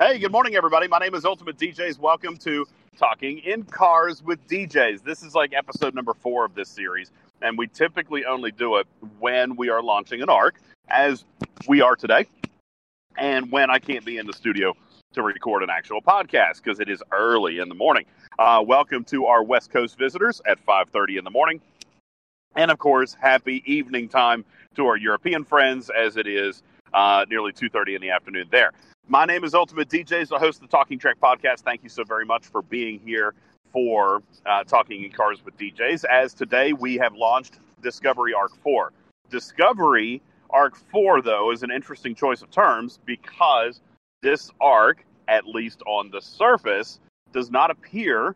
Hey, good morning, everybody. My name is Ultimate DJs. Welcome to Talking in Cars with DJs. This is like episode number four of this series, and we typically only do it when we are launching an ARC, as we are today, and when I can't be in the studio to record an actual podcast because it is early in the morning. Uh, welcome to our West Coast visitors at 5:30 in the morning, and of course, happy evening time to our European friends as it is uh, nearly 2.30 in the afternoon there. My name is ultimate djs the host of the Talking Trek podcast. Thank you so very much for being here for uh, talking in cars with djs as today we have launched discovery arc 4 discovery arc 4 though is an interesting choice of terms because this arc at least on the surface does not appear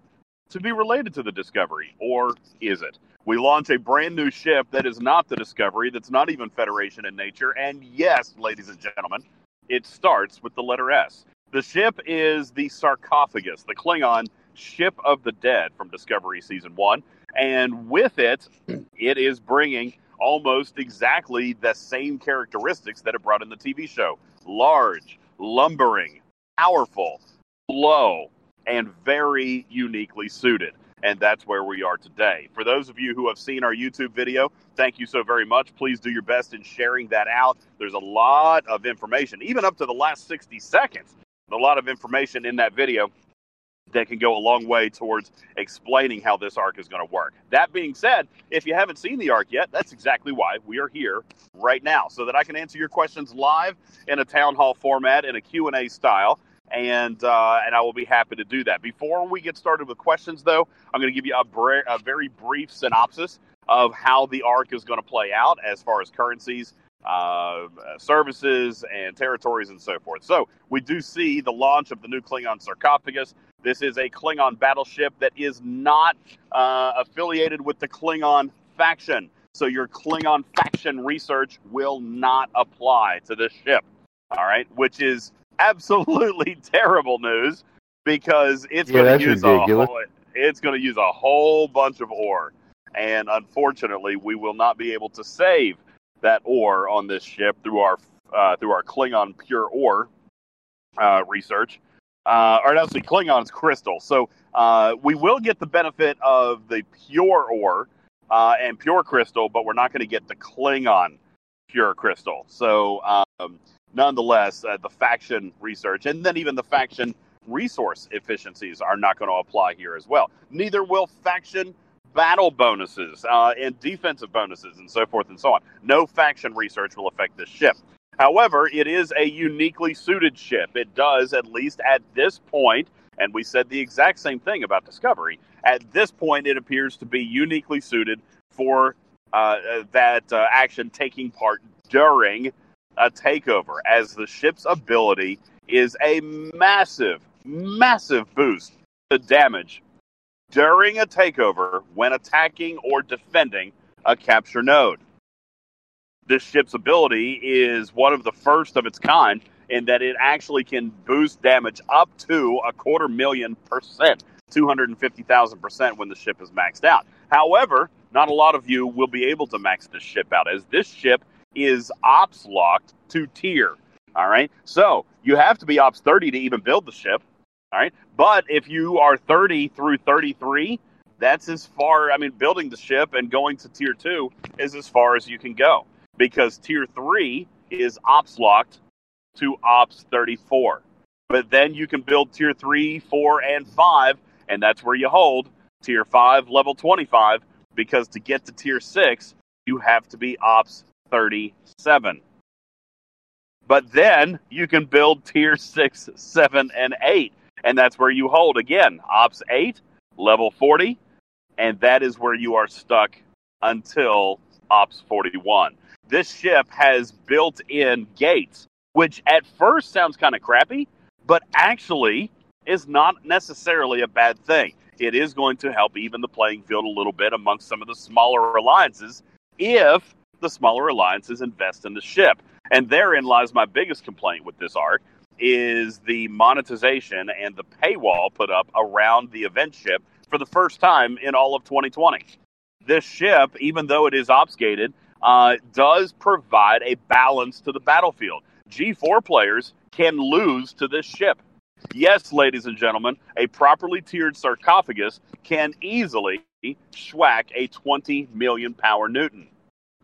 to be related to the discovery or is it we launch a brand new ship that is not the Discovery, that's not even Federation in nature. And yes, ladies and gentlemen, it starts with the letter S. The ship is the Sarcophagus, the Klingon ship of the dead from Discovery Season 1. And with it, it is bringing almost exactly the same characteristics that it brought in the TV show large, lumbering, powerful, slow, and very uniquely suited and that's where we are today. For those of you who have seen our YouTube video, thank you so very much. Please do your best in sharing that out. There's a lot of information, even up to the last 60 seconds, a lot of information in that video that can go a long way towards explaining how this arc is going to work. That being said, if you haven't seen the arc yet, that's exactly why we are here right now so that I can answer your questions live in a town hall format in a Q&A style and uh, and I will be happy to do that. Before we get started with questions, though, I'm going to give you a, a, very brief synopsis of how the arc is going to play out as far as currencies, uh, services, and territories, and so forth. So we do see the launch of the new Klingon sarcophagus. This is a Klingon battleship that is not uh, affiliated with the Klingon faction. So your Klingon faction research will not apply to this ship. All right, which is absolutely terrible news because it's yeah, going to use ridiculous. a whole, it's going to use a whole bunch of ore, and unfortunately, we will not be able to save that ore on this ship through our uh, through our Klingon pure ore uh, research. Uh, or actually, Klingon's crystal. So uh, we will get the benefit of the pure ore uh, and pure crystal, but we're not going to get the Klingon pure crystal. So um, nonetheless, uh, the faction research and then even the faction resource efficiencies are not going to apply here as well. Neither will faction battle bonuses uh, and defensive bonuses and so forth and so on. No faction research will affect this ship. However, it is a uniquely suited ship. It does, at least at this point, and we said the exact same thing about Discovery. At this point, it appears to be uniquely suited for uh, that uh, action taking part during a takeover, as the ship's ability is a massive, massive boost to damage during a takeover when attacking or defending a capture node. This ship's ability is one of the first of its kind in that it actually can boost damage up to a quarter million percent, 250,000 percent when the ship is maxed out. However, not a lot of you will be able to max this ship out, as this ship is ops locked to tier. All right. So you have to be ops 30 to even build the ship. All right. But if you are 30 through 33, that's as far, I mean, building the ship and going to tier two is as far as you can go because tier three is ops locked to ops 34. But then you can build tier three, four, and five, and that's where you hold tier five, level 25, because to get to tier six, you have to be ops 37. But then you can build tier 6, 7, and 8. And that's where you hold again Ops 8, level 40. And that is where you are stuck until Ops 41. This ship has built in gates, which at first sounds kind of crappy, but actually is not necessarily a bad thing. It is going to help even the playing field a little bit amongst some of the smaller alliances if the smaller alliances invest in the ship. And therein lies my biggest complaint with this arc is the monetization and the paywall put up around the event ship for the first time in all of 2020. This ship, even though it is obfuscated, uh, does provide a balance to the battlefield. G4 players can lose to this ship Yes, ladies and gentlemen, a properly tiered sarcophagus can easily schwack a 20 million power Newton.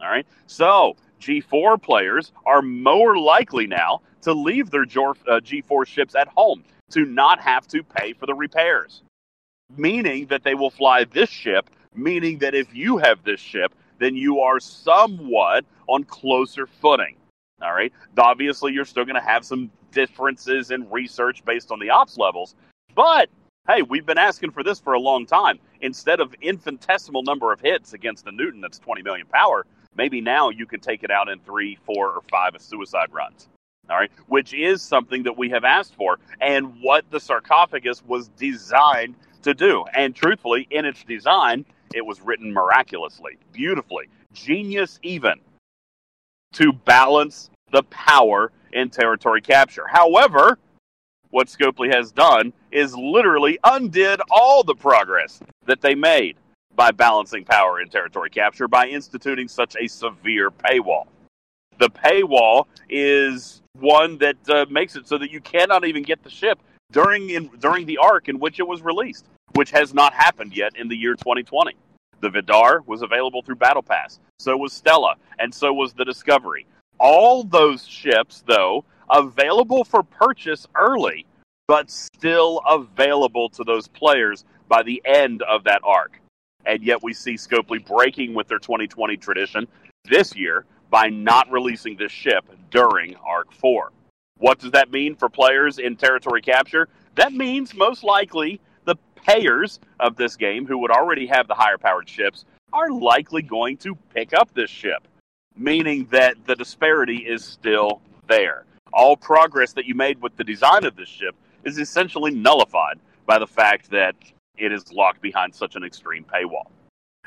All right. So G4 players are more likely now to leave their G4 uh, ships at home to not have to pay for the repairs, meaning that they will fly this ship, meaning that if you have this ship, then you are somewhat on closer footing. All right. Obviously, you're still going to have some differences in research based on the ops levels, but hey, we've been asking for this for a long time. Instead of infinitesimal number of hits against a Newton that's 20 million power, maybe now you can take it out in three, four, or five suicide runs. All right, which is something that we have asked for and what the sarcophagus was designed to do. And truthfully, in its design, it was written miraculously, beautifully, genius even to balance the power in territory capture. However, what Scopely has done is literally undid all the progress that they made by balancing power and territory capture by instituting such a severe paywall. The paywall is one that uh, makes it so that you cannot even get the ship during in, during the arc in which it was released, which has not happened yet in the year 2020. The Vidar was available through Battle Pass. So was Stella, and so was the Discovery. All those ships, though, available for purchase early, but still available to those players by the end of that arc. And yet we see Scopely breaking with their 2020 tradition this year by not releasing this ship during Arc 4. What does that mean for players in territory capture? That means most likely the payers of this game, who would already have the higher powered ships, are likely going to pick up this ship, meaning that the disparity is still there. All progress that you made with the design of this ship is essentially nullified by the fact that it is locked behind such an extreme paywall.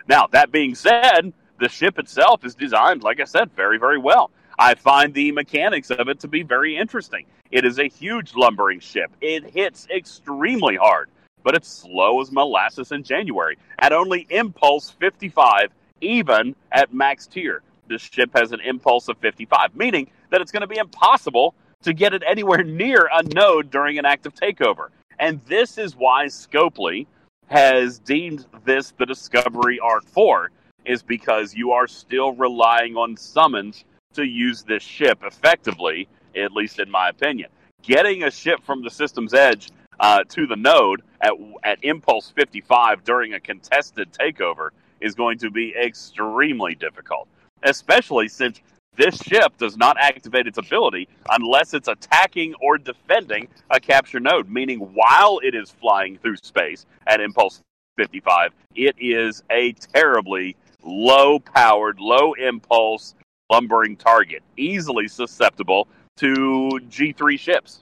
Now, that being said, the ship itself is designed, like I said, very, very well. I find the mechanics of it to be very interesting. It is a huge lumbering ship. It hits extremely hard, but it's slow as molasses in January at only impulse 55, even at max tier. This ship has an impulse of 55, meaning that it's going to be impossible to get it anywhere near a node during an active takeover. And this is why Scopely has deemed this the Discovery Arc 4, is because you are still relying on summons to use this ship effectively, at least in my opinion. Getting a ship from the system's edge uh, to the node at, at impulse 55 during a contested takeover is going to be extremely difficult, especially since this ship does not activate its ability unless it's attacking or defending a capture node, meaning while it is flying through space at impulse 55, it is a terribly low powered, low impulse lumbering target, easily susceptible to G3 ships.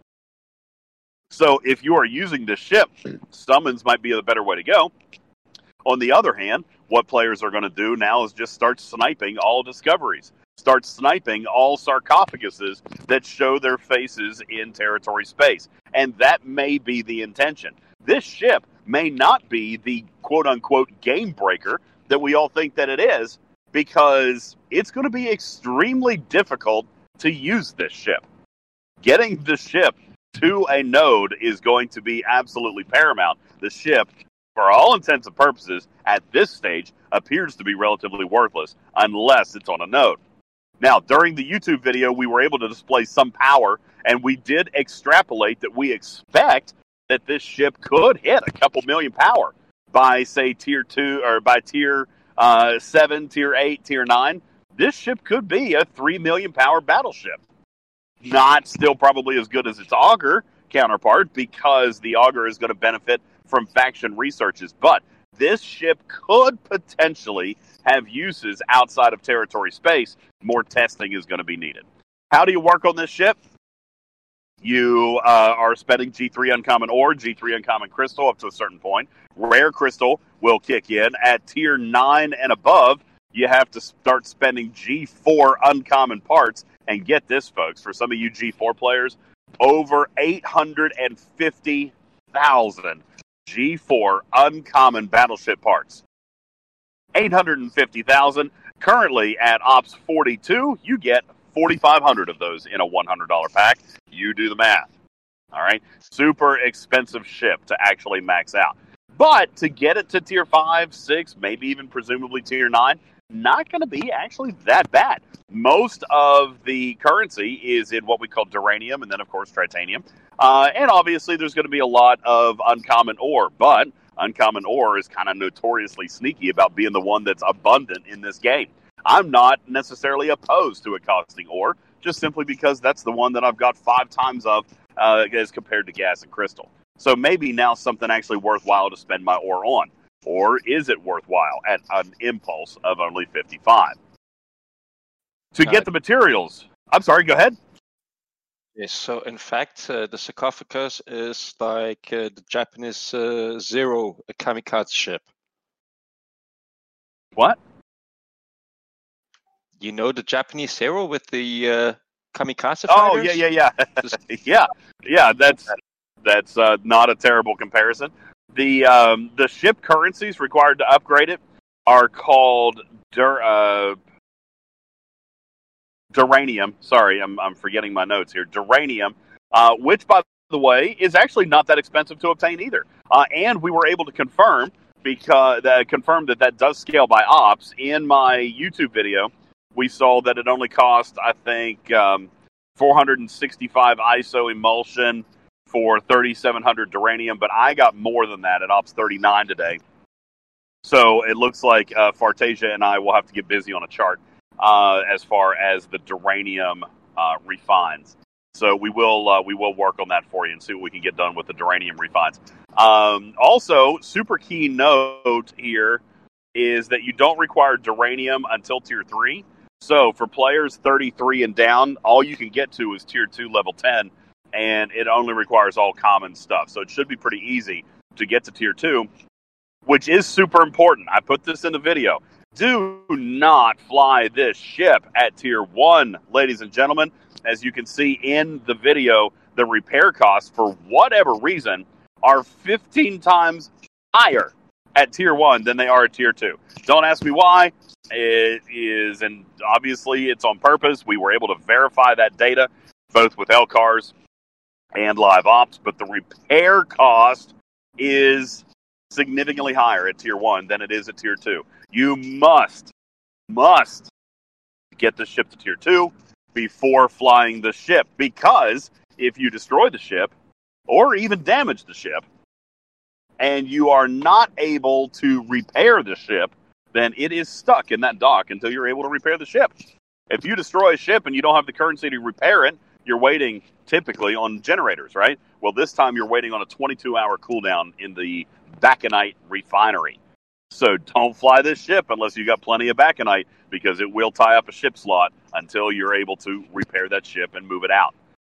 So if you are using this ship, summons might be the better way to go. On the other hand, what players are going to do now is just start sniping all discoveries, start sniping all sarcophaguses that show their faces in territory space. And that may be the intention. This ship may not be the quote unquote game breaker that we all think that it is, because it's going to be extremely difficult to use this ship. Getting the ship to a node is going to be absolutely paramount. The ship, for all intents and purposes, at this stage, appears to be relatively worthless unless it's on a node. Now, during the YouTube video, we were able to display some power, and we did extrapolate that we expect that this ship could hit a couple million power by, say, tier two or by tier uh, seven, tier eight, tier nine. This ship could be a three million power battleship not still probably as good as its augur counterpart because the augur is going to benefit from faction researches. But this ship could potentially have uses outside of territory space. More testing is going to be needed. How do you work on this ship? You uh, are spending G3 Uncommon Ore, G3 Uncommon Crystal up to a certain point. Rare Crystal will kick in. At tier 9 and above, you have to start spending G4 Uncommon parts and get this, folks, for some of you G4 players, over 850,000 G4 uncommon battleship parts. 850,000. Currently at Ops 42, you get 4,500 of those in a $100 pack. You do the math. All right, super expensive ship to actually max out. But to get it to tier five, six, maybe even presumably tier nine, not going to be actually that bad. Most of the currency is in what we call duranium and then, of course, tritanium. Uh, and obviously, there's going to be a lot of uncommon ore, but uncommon ore is kind of notoriously sneaky about being the one that's abundant in this game. I'm not necessarily opposed to it costing ore, just simply because that's the one that I've got five times of uh, as compared to gas and crystal. So maybe now something actually worthwhile to spend my ore on. Or is it worthwhile at an impulse of only 55? To get the materials, I'm sorry, go ahead. Yes, so in fact, uh, the sarcophagus is like uh, the Japanese uh, Zero a kamikaze ship. What? You know the Japanese Zero with the uh, kamikaze Oh fighters? yeah, yeah, yeah, yeah, yeah. That's that's uh, not a terrible comparison. The um, the ship currencies required to upgrade it are called dur- duranium. Sorry, I'm I'm forgetting my notes here. Duranium, uh, which by the way is actually not that expensive to obtain either. Uh, and we were able to confirm because uh, confirm that that does scale by ops in my YouTube video. We saw that it only cost I think um, 465 ISO emulsion for 3700 duranium, but I got more than that at ops 39 today. So it looks like uh, Fartasia and I will have to get busy on a chart uh, as far as the duranium uh, refines. So we will uh, we will work on that for you and see what we can get done with the duranium refines. Um, also, super key note here is that you don't require duranium until tier three. So for players 33 and down, all you can get to is tier two, level 10, and it only requires all common stuff. So it should be pretty easy to get to tier two, which is super important. I put this in the video. Do not fly this ship at tier one, ladies and gentlemen. As you can see in the video, the repair costs, for whatever reason, are 15 times higher at tier one than they are at tier two. Don't ask me why. It is, and obviously it's on purpose. We were able to verify that data both with LCARs and live ops, but the repair cost is significantly higher at tier one than it is at tier two. You must, must get the ship to tier two before flying the ship because if you destroy the ship or even damage the ship and you are not able to repair the ship, then it is stuck in that dock until you're able to repair the ship. If you destroy a ship and you don't have the currency to repair it, you're waiting typically on generators, right? Well, this time you're waiting on a 22 hour cooldown in the Baconite refinery. So don't fly this ship unless you've got plenty of Baconite because it will tie up a ship slot until you're able to repair that ship and move it out.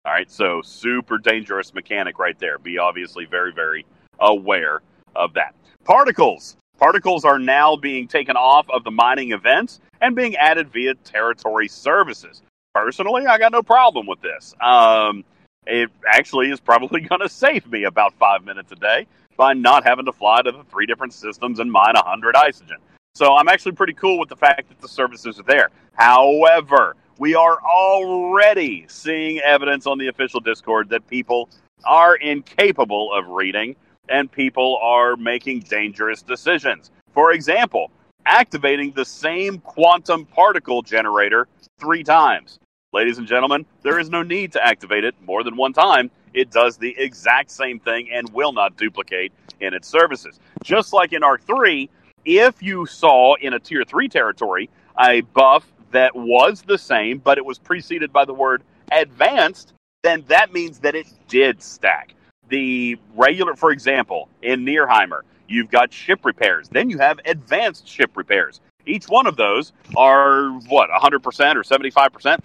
All right, so super dangerous mechanic right there. Be obviously very, very aware of that. Particles. Particles are now being taken off of the mining events and being added via territory services. Personally, I got no problem with this. Um, it actually is probably going to save me about five minutes a day by not having to fly to the three different systems and mine 100 isogen. So I'm actually pretty cool with the fact that the services are there. However, we are already seeing evidence on the official Discord that people are incapable of reading and people are making dangerous decisions. For example, activating the same quantum particle generator three times. Ladies and gentlemen, there is no need to activate it more than one time. It does the exact same thing and will not duplicate in its services. Just like in Arc 3, if you saw in a Tier 3 territory a buff that was the same, but it was preceded by the word advanced, then that means that it did stack. The regular, for example, in Nierheimer, you've got ship repairs. Then you have advanced ship repairs. Each one of those are what, 100% or 75%?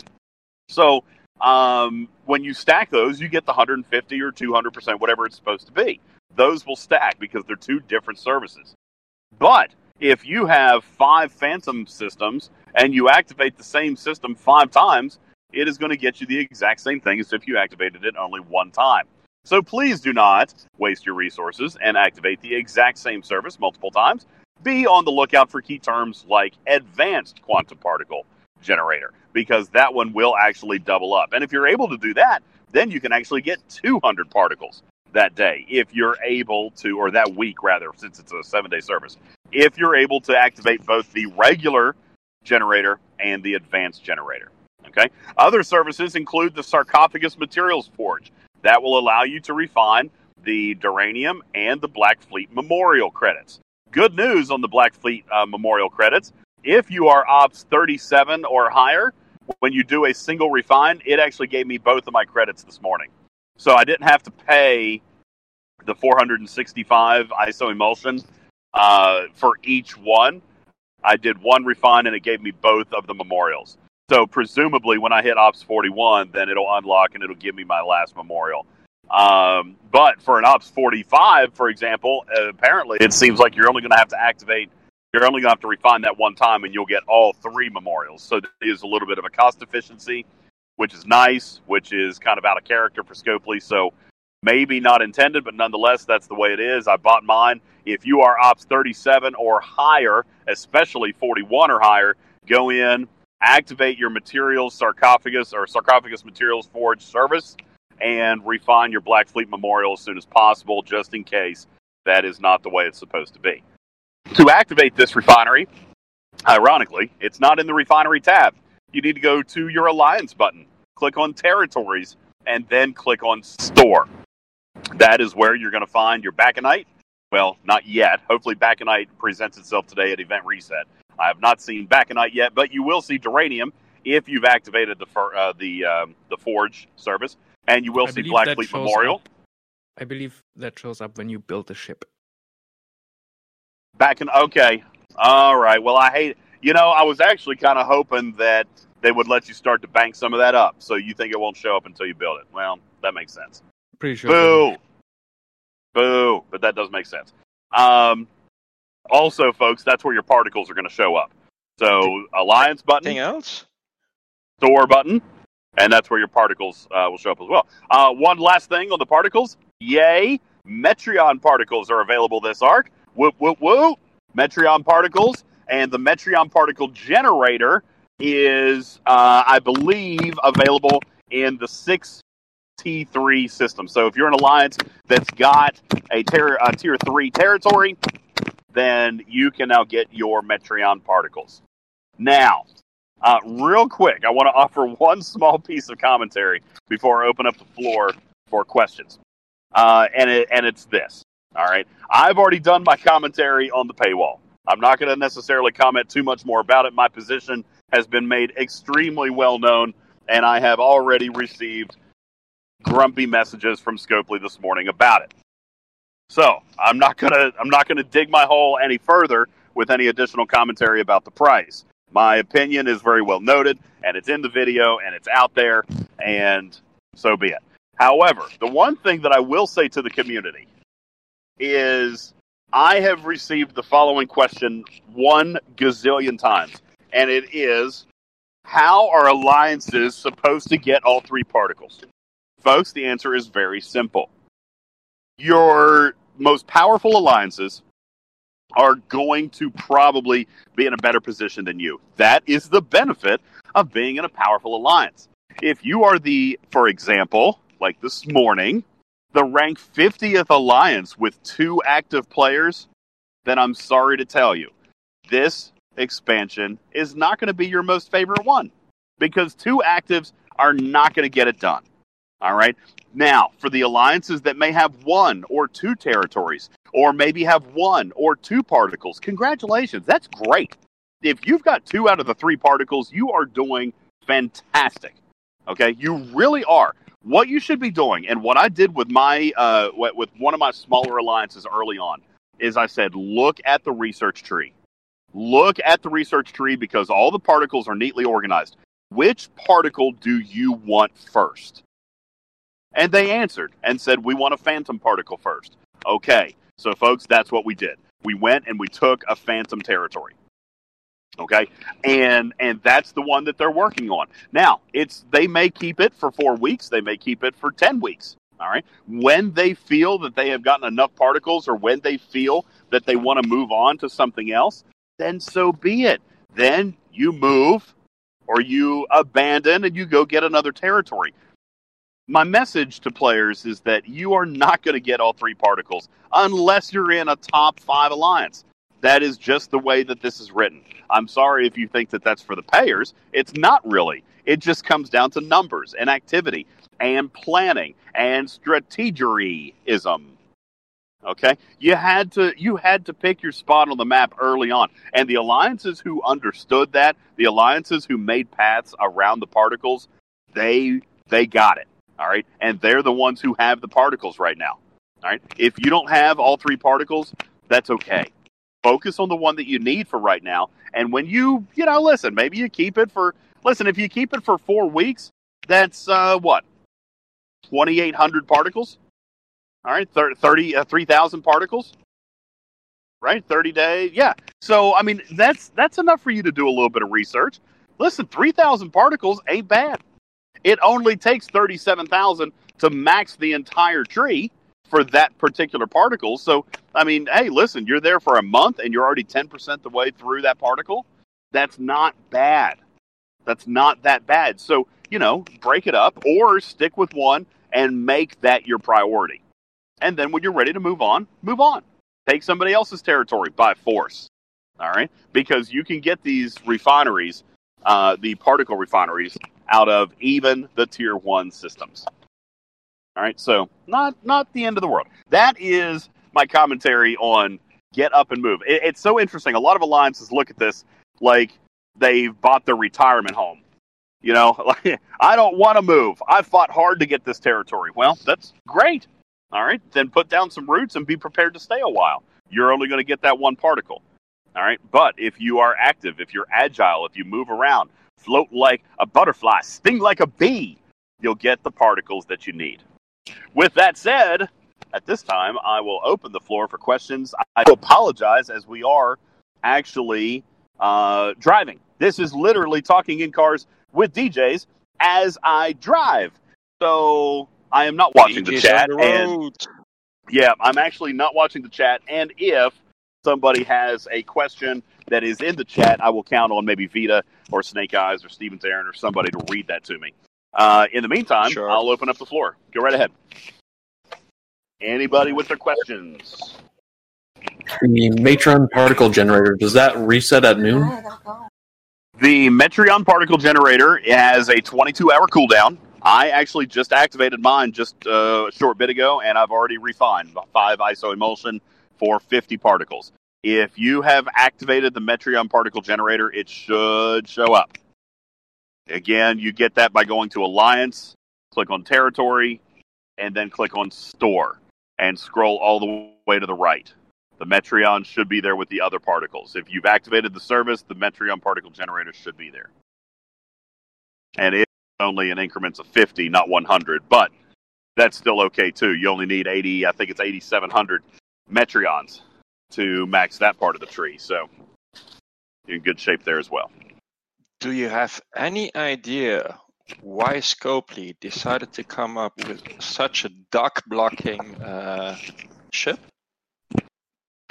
So um, when you stack those, you get the 150 or 200%, whatever it's supposed to be. Those will stack because they're two different services. But if you have five Phantom systems and you activate the same system five times, it is going to get you the exact same thing as if you activated it only one time. So please do not waste your resources and activate the exact same service multiple times. Be on the lookout for key terms like advanced quantum particle generator because that one will actually double up. And if you're able to do that, then you can actually get 200 particles that day if you're able to, or that week rather, since it's a seven day service, if you're able to activate both the regular generator and the advanced generator. Okay. Other services include the Sarcophagus Materials Forge that will allow you to refine the Duranium and the Black Fleet Memorial credits. Good news on the Black Fleet uh, Memorial credits. If you are Ops 37 or higher, when you do a single refine, it actually gave me both of my credits this morning. So I didn't have to pay the 465 ISO emulsion uh, for each one. I did one refine and it gave me both of the memorials. So presumably, when I hit Ops 41, then it'll unlock and it'll give me my last memorial. Um, but for an Ops 45, for example, apparently it seems like you're only going to have to activate. You're only going to have to refine that one time, and you'll get all three memorials. So there is a little bit of a cost efficiency which is nice, which is kind of out of character for Scopely. So maybe not intended, but nonetheless, that's the way it is. I bought mine. If you are Ops 37 or higher, especially 41 or higher, go in, activate your materials sarcophagus or sarcophagus materials forge service, and refine your Black Fleet Memorial as soon as possible, just in case that is not the way it's supposed to be. To activate this refinery, ironically, it's not in the refinery tab you need to go to your Alliance button, click on Territories, and then click on Store. That is where you're going to find your Baconite. Well, not yet. Hopefully, Baconite presents itself today at Event Reset. I have not seen Baconite yet, but you will see Duranium if you've activated the uh, the um, the Forge service, and you will I see Black Fleet Memorial. Up. I believe that shows up when you build the ship. Back in okay, all right. Well, I hate. You know, I was actually kind of hoping that they would let you start to bank some of that up. So you think it won't show up until you build it. Well, that makes sense. Pretty sure. Boo. Boo. But that does make sense. Um, also, folks, that's where your particles are going to show up. So alliance button. Anything else? Store button. And that's where your particles uh, will show up as well. Uh, one last thing on the particles. Yay. Metreon particles are available this arc. Whoop, whoop, whoop. Metreon particles. And the Metreon particle generator is, uh, I believe, available in the six T3 system. So if you're an alliance that's got a, ter- a tier three territory, then you can now get your Metreon particles. Now, uh, real quick, I want to offer one small piece of commentary before I open up the floor for questions. Uh, and, it, and it's this. All right. I've already done my commentary on the paywall. I'm not going to necessarily comment too much more about it. My position has been made extremely well known, and I have already received grumpy messages from Scopely this morning about it. So I'm not gonna I'm not gonna dig my hole any further with any additional commentary about the price. My opinion is very well noted, and it's in the video, and it's out there, and so be it. However, the one thing that I will say to the community is I have received the following question one gazillion times and it is how are alliances supposed to get all three particles? Folks, the answer is very simple. Your most powerful alliances are going to probably be in a better position than you. That is the benefit of being in a powerful alliance. If you are the, for example, like this morning, the rank 50th alliance with two active players, then I'm sorry to tell you, this expansion is not going to be your most favorite one because two actives are not going to get it done. All right. Now, for the alliances that may have one or two territories, or maybe have one or two particles, congratulations. That's great. If you've got two out of the three particles, you are doing fantastic. Okay. You really are. What you should be doing, and what I did with my uh, with one of my smaller alliances early on, is I said, look at the research tree Look at the research tree because all the particles are neatly organized. Which particle do you want first? And they answered and said, We want a phantom particle first. Okay, so folks, that's what we did. We went and we took a phantom territory. Okay, and and that's the one that they're working on now. It's they may keep it for four weeks, they may keep it for ten weeks. All right, when they feel that they have gotten enough particles, or when they feel that they want to move on to something else, then so be it. Then you move or you abandon and you go get another territory. my message to players is that you are not going to get all three particles unless you're in a top five alliance. That is just the way that this is written. I'm sorry if you think that that's for the payers. It's not really. It just comes down to numbers and activity and planning and strategeryism. Okay, you had to you had to pick your spot on the map early on, and the alliances who understood that, the alliances who made paths around the particles, they they got it. All right, and they're the ones who have the particles right now. All right, if you don't have all three particles, that's okay. Focus on the one that you need for right now, and when you you know listen, maybe you keep it for listen. If you keep it for four weeks, that's uh, what twenty eight hundred particles all right, 30, uh, 3,000 particles. Right, 30 days. Yeah. So, I mean, that's that's enough for you to do a little bit of research. Listen, 3,000 particles ain't bad. It only takes 37,000 to max the entire tree for that particular particle. So, I mean, hey, listen, you're there for a month and you're already 10% the way through that particle. That's not bad. That's not that bad. So, you know, break it up or stick with one and make that your priority. And then when you're ready to move on, move on. Take somebody else's territory by force. All right? Because you can get these refineries, uh, the particle refineries, out of even the tier one systems. All right, so not not the end of the world. That is my commentary on get up and move. It, it's so interesting. A lot of alliances look at this like they've bought their retirement home. You know, like, I don't want to move. I fought hard to get this territory. Well, that's great. All right, then put down some roots and be prepared to stay a while. You're only going to get that one particle. All right, but if you are active, if you're agile, if you move around, float like a butterfly, sting like a bee, you'll get the particles that you need. With that said, at this time, I will open the floor for questions. I apologize as we are actually uh, driving. This is literally talking in cars with DJs as I drive. So I am not watching the chat. The and yeah, I'm actually not watching the chat. And if somebody has a question that is in the chat, I will count on maybe Vita or Snake Eyes or Stevens Aaron or somebody to read that to me. Uh, in the meantime, sure. I'll open up the floor. Go right ahead. Anybody with their questions? The Metreon particle generator, does that reset at noon? The Metreon particle generator has a 22 hour cooldown. I actually just activated mine just uh, a short bit ago, and I've already refined five ISO emulsion for 50 particles. If you have activated the Metreon particle generator, it should show up. Again, you get that by going to Alliance, click on Territory, and then click on Store, and scroll all the way to the right. The Metreon should be there with the other particles. If you've activated the service, the Metreon particle generator should be there. And it only in increments of 50, not 100, but that's still okay too. You only need 80, I think it's 8,700 Metreons to max that part of the tree. So you're in good shape there as well. Do you have any idea why Scopely decided to come up with such a dock blocking uh, ship?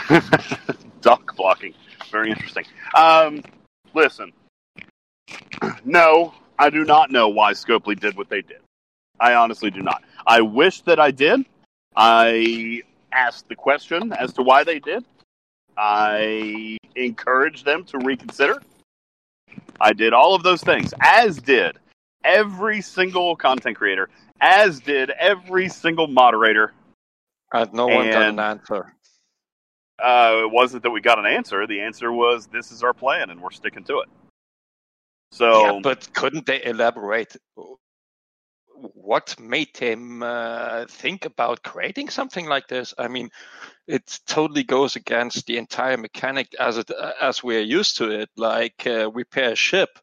dock blocking. Very interesting. Um, listen, no, I do not know why Scopely did what they did. I honestly do not. I wish that I did. I asked the question as to why they did. I encouraged them to reconsider. I did all of those things, as did every single content creator, as did every single moderator. And no one and, got an answer. Uh, it wasn't that we got an answer. The answer was, this is our plan, and we're sticking to it. So, yeah, but couldn't they elaborate? What made him uh, think about creating something like this? I mean, it totally goes against the entire mechanic as it uh, as we're used to it. Like uh, repair a ship,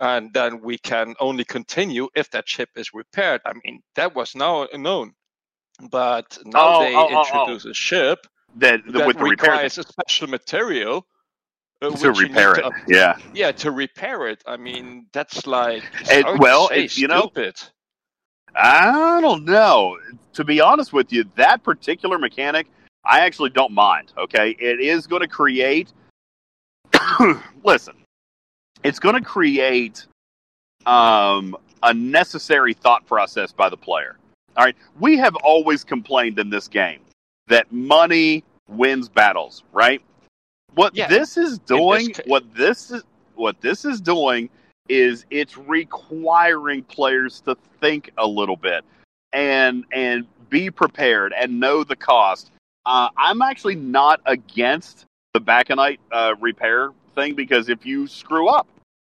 and then we can only continue if that ship is repaired. I mean, that was now known, but now oh, they oh, oh introduce oh, a ship that, that requires a special material uh, to repair it. To, yeah. Yeah, to repair it. I mean, that's like it, well, it, you know, I don't know. To be honest with you, that particular mechanic, I actually don't mind. Okay, it is going to create. listen, it's going to create um, a necessary thought process by the player. All right, we have always complained in this game that money wins battles, right? What Yeah. this is doing, ca- what this is, what this is doing is it's requiring players to think a little bit and and be prepared and know the cost. Uh, I'm actually not against the Baconite uh, repair thing because if you screw up,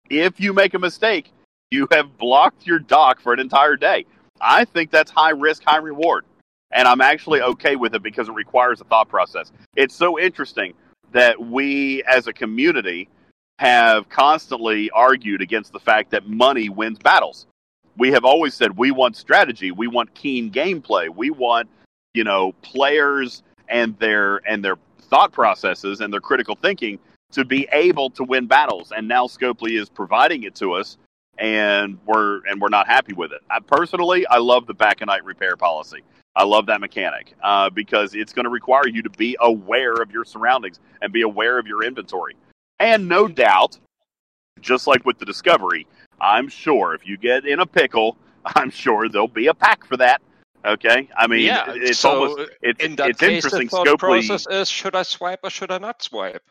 if you make a mistake, you have blocked your dock for an entire day. I think that's high risk, high reward. And I'm actually okay with it because it requires a thought process. It's so interesting that we as a community have constantly argued against the fact that money wins battles. We have always said we want strategy, we want keen gameplay, we want, you know, players and their and their thought processes and their critical thinking to be able to win battles. And now Scopely is providing it to us and we're and we're not happy with it. I, personally, I love the Baconite repair policy. I love that mechanic uh, because it's going to require you to be aware of your surroundings and be aware of your inventory. And no doubt, just like with the Discovery, I'm sure if you get in a pickle, I'm sure there'll be a pack for that. Okay, I mean, yeah, it's so almost it's, in that it's case, the interesting. thought Scopely, process is: should I swipe or should I not swipe?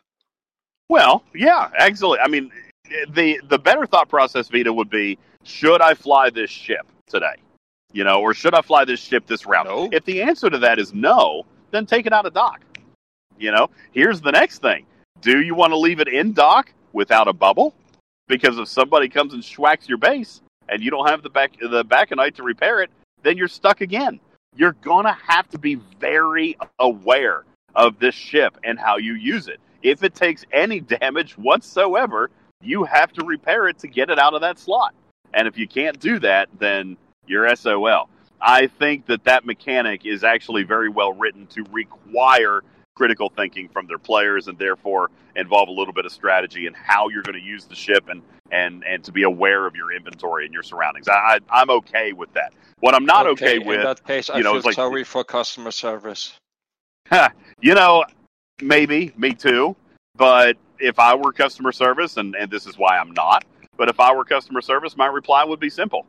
Well, yeah, excellent. I mean, the the better thought process, Vita, would be: should I fly this ship today? You know, or should I fly this ship this route? No. If the answer to that is no, then take it out of dock. You know, here's the next thing: Do you want to leave it in dock without a bubble? Because if somebody comes and schwacks your base and you don't have the back the baconite to repair it, then you're stuck again. You're gonna have to be very aware of this ship and how you use it. If it takes any damage whatsoever, you have to repair it to get it out of that slot. And if you can't do that, then you're SOL. I think that that mechanic is actually very well written to require critical thinking from their players and therefore involve a little bit of strategy and how you're going to use the ship and, and, and to be aware of your inventory and your surroundings. I, I, I'm okay with that. What I'm not okay, in with that case, I you know, feel like- sorry for customer service. you know, maybe me too. But if I were customer service, and, and this is why I'm not, but if I were customer service, my reply would be simple.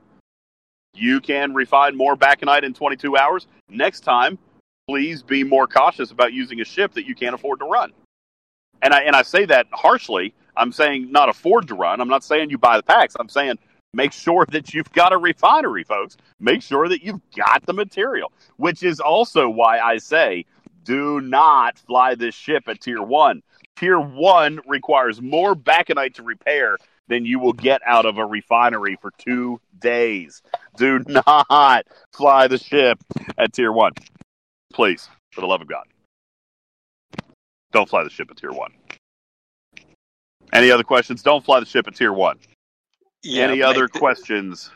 You can refine more Baconite in 22 hours. Next time, please be more cautious about using a ship that you can't afford to run. And I and I say that harshly. I'm saying not afford to run. I'm not saying you buy the packs. I'm saying make sure that you've got a refinery, folks. Make sure that you've got the material, which is also why I say do not fly this ship at tier one. Tier one requires more Baconite to repair than you will get out of a refinery for two days. Do not fly the ship at tier one. Please, for the love of God. Don't fly the ship at tier one. Any other questions? Don't fly the ship at tier one. Yeah, Any other the- questions?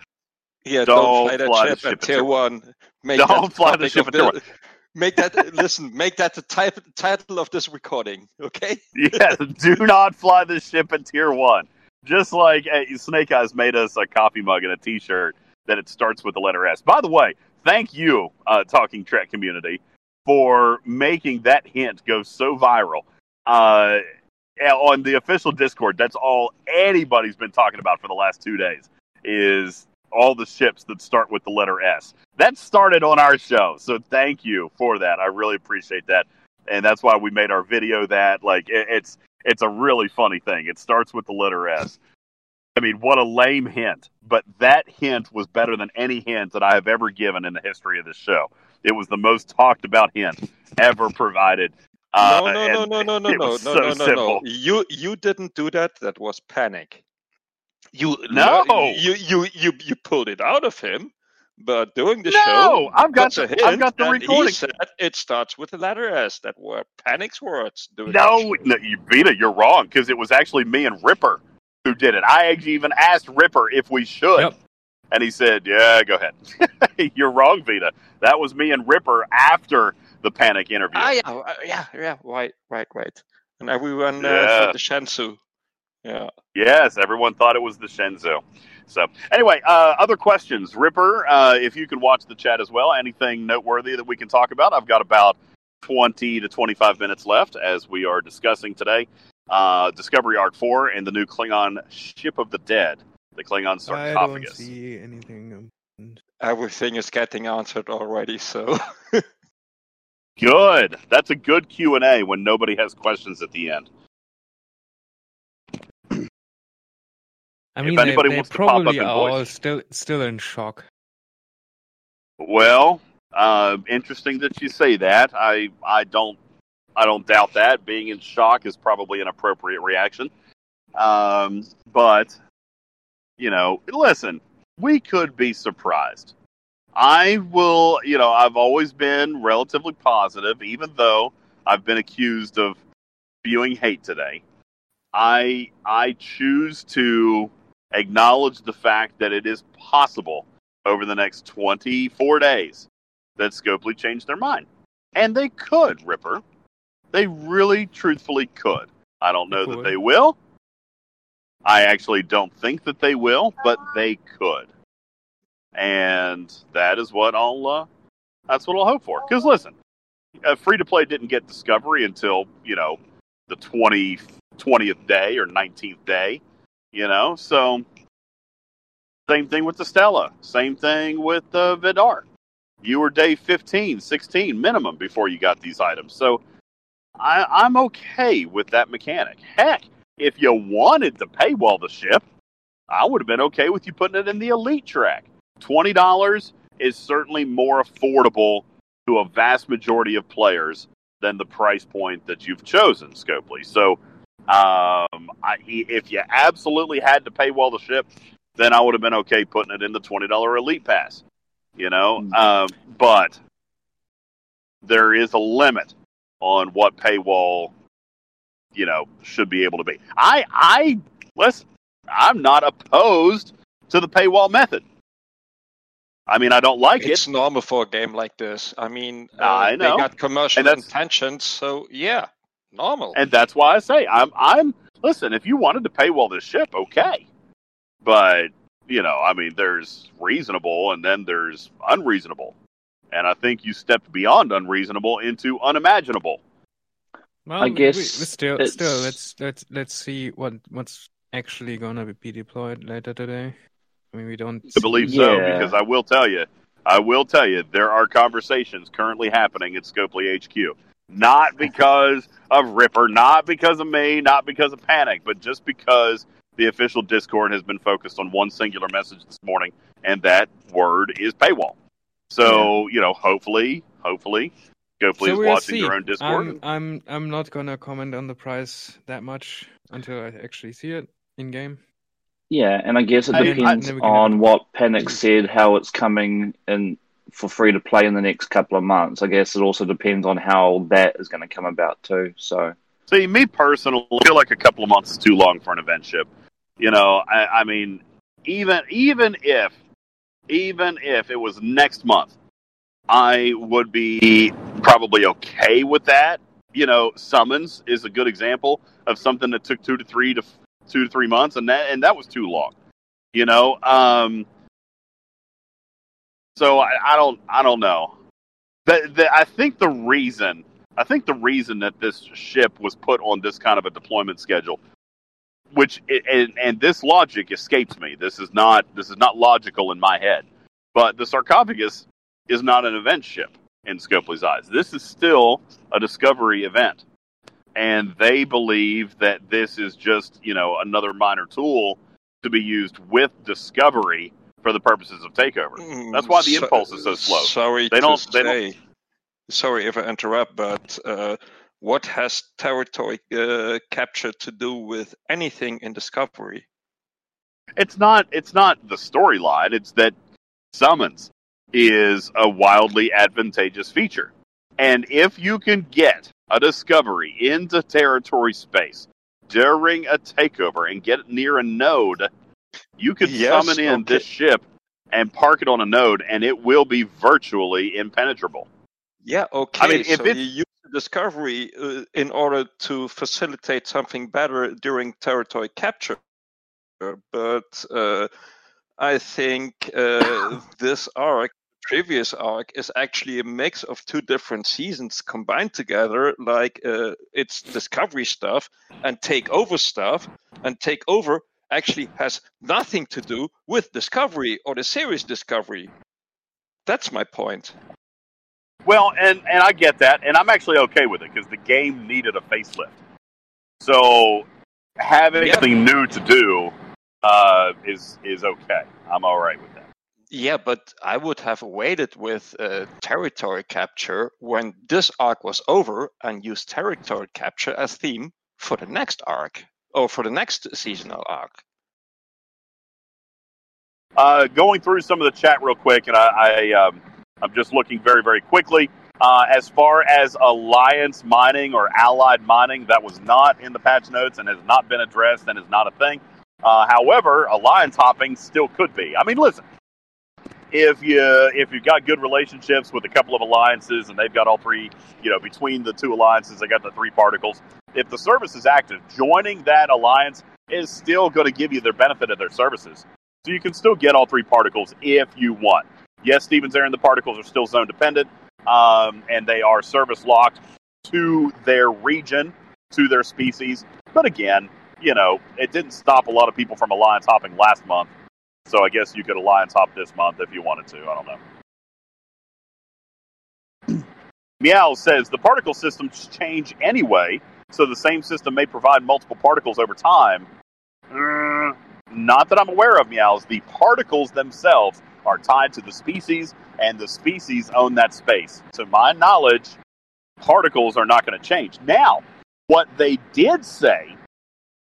Yeah, Don't fly that fly the ship, ship at tier tier one. Make Don't that fly the ship at tier the- Make that listen. Make that the type title of this recording. Okay. yes, do not fly the ship at tier one. Just like uh, Snake Eyes made us a coffee mug and a T-shirt that it starts with the letter S. By the way, thank you, uh, Talking Trek community, for making that hint go so viral. Uh, on the official Discord, that's all anybody's been talking about for the last two days. Is all the ships that start with the letter S. That started on our show, so thank you for that. I really appreciate that, and that's why we made our video. That like it, it's it's a really funny thing. It starts with the letter S. I mean, what a lame hint, but that hint was better than any hint that I have ever given in the history of this show. It was the most talked about hint ever provided. Uh, no, no, no, no, no, no, no, was no, no, no, simple. no. You you didn't do that. That was panic. You No! You you you you pulled it out of him. But during the No, show, I've got the- hint, I've got the recording. He said it starts with the letter S. That were panic's words. During No, no, you Vita, you're wrong because it was actually me and Ripper who did it. I actually even asked Ripper if we should, Yep. And he said, "Yeah, go ahead." you're wrong, Vita. That was me and Ripper after the panic interview. Ah, yeah, uh, yeah, yeah. Right, right, right. And everyone uh, Yeah. thought the Shenzhou. Yeah. Yes, everyone thought it was the Shenzhou. So, anyway, uh, other questions, Ripper? Uh, if you can watch the chat as well, anything noteworthy that we can talk about? I've got about twenty to twenty-five minutes left as we are discussing today uh, Discovery Arc Four and the new Klingon Ship of the Dead the Klingon I don't see anything. Everything is getting answered already, so Good. That's a good Q and A when nobody has questions at the end. I mean, If anybody they, they wants to pop up probably and are voice. all still still in shock. Well, uh, interesting that you say that. I I don't I don't doubt that. Being in shock is probably an appropriate reaction. Um, but you know, listen, we could be surprised. I will, you know, I've always been relatively positive, even though I've been accused of spewing hate today. I I choose to acknowledge the fact that it is possible over the next 24 days that Scopely changed their mind. And they could, Ripper. They really, truthfully could. I don't know that they will. I actually don't think that they will, but they could. And that is what I'll, uh, that's what I'll hope for. Because listen, uh, free to play didn't get Discovery until, you know, the 20, 20th day or 19th day, you know? So, same thing with the Stella. Same thing with uh, Vidar. You were day 15, 16 minimum before you got these items. So I, I'm okay with that mechanic. Heck, if you wanted to paywall the ship, I would have been okay with you putting it in the elite track. $20 is certainly more affordable to a vast majority of players than the price point that you've chosen, Scopely. So um, I, if you absolutely had to paywall the ship, then I would have been okay putting it in the twenty dollar elite pass. You know, Mm. um, but there is a limit on what paywall, you know, should be able to be. I, I listen. I'm not opposed to the paywall method. I mean, I don't like it's it. It's normal for a game like this. I mean, uh, I know. they got commercial intentions, so yeah, normal. and that's why I say I'm I'm listen, if you wanted to paywall this ship, okay. But, you know, I mean there's reasonable and then there's unreasonable. And I think you stepped beyond unreasonable into unimaginable. Well, I we- we- guess we still, it's- still, let's let's let's see what what's actually gonna be deployed later today. I mean, we don't. I believe so Yeah. because I will tell you, I will tell you there are conversations currently happening at Scopely HQ. Not because of Ripper, not because of me, not because of panic, but just because the official Discord has been focused on one singular message this morning, and that word is paywall. So, you know, hopefully, hopefully, Scopely So is we'll watching see. own Discord. I'm, I'm I'm not gonna comment on the price that much until I actually see it in game. Yeah, and I guess it I I- depends then we have on what Panic said, how it's coming in for free to play in the next couple of months. I guess it also depends on how that is going to come about too. So See, me personally, I feel like a couple of months is too long for an event ship. You know, I, I mean, even even if even if it was next month, I would be probably okay with that. You know, summons is a good example of something that took two to three to two to three months, and that and that was too long. You know, um, so I, I don't I don't know. The, the, I think the reason I think the reason that this ship was put on this kind of a deployment schedule, which and, and this logic escapes me. This is not this is not logical in my head. But the sarcophagus is not an event ship in Scopely's eyes. This is still a discovery event, and they believe that this is just you know another minor tool to be used with discovery for the purposes of takeover. That's why the So- impulse is so slow. Sorry They don't- they don't- sorry if I interrupt, but uh, what has territory uh, capture to do with anything in Discovery? it's not it's not the storyline it's that summons is a wildly advantageous feature and if you can get a discovery into territory space during a takeover and get it near a node you can Yes, summon in okay. this ship and park it on a node and it will be virtually impenetrable Yeah, okay. if so you use the Discovery uh, in order to facilitate something better during territory capture, but uh, I think uh, this arc, previous arc, is actually a mix of two different seasons combined together. Like uh, it's Discovery stuff and take over stuff, and take over actually has nothing to do with Discovery or the series Discovery. That's my point. Well, and and I get that, and I'm actually okay with it because the game needed a facelift. So having Yeah. something new to do uh, is is okay. I'm all right with that. Yeah, but I would have waited with uh, territory capture when this arc was over and used territory capture as theme for the next arc or for the next seasonal arc. Uh, going through some of the chat real quick, and I, I um, I'm just looking very very quickly. Uh, as far as alliance mining or allied mining, that was not in the patch notes and has not been addressed and is not a thing. Uh, however, alliance hopping still could be. I mean, listen, if you if you've got good relationships with a couple of alliances and they've got all three, you know, between the two alliances, they got the three particles. If the service is active, joining that alliance is still going to give you the benefit of their services. So you can still get all three particles if you want. Yes, Stevens Aaron, the particles are still zone dependent, um, and they are service locked to their region, to their species. But again, you know, it didn't stop a lot of people from alliance hopping last month. So I guess you could alliance top this month if you wanted to. I don't know. Meow says the particle systems change anyway, so the same system may provide multiple particles over time. Uh, not that I'm aware of, Meows. The particles themselves are tied to the species, and the species own that space. To my knowledge, particles are not going to change. Now, what they did say,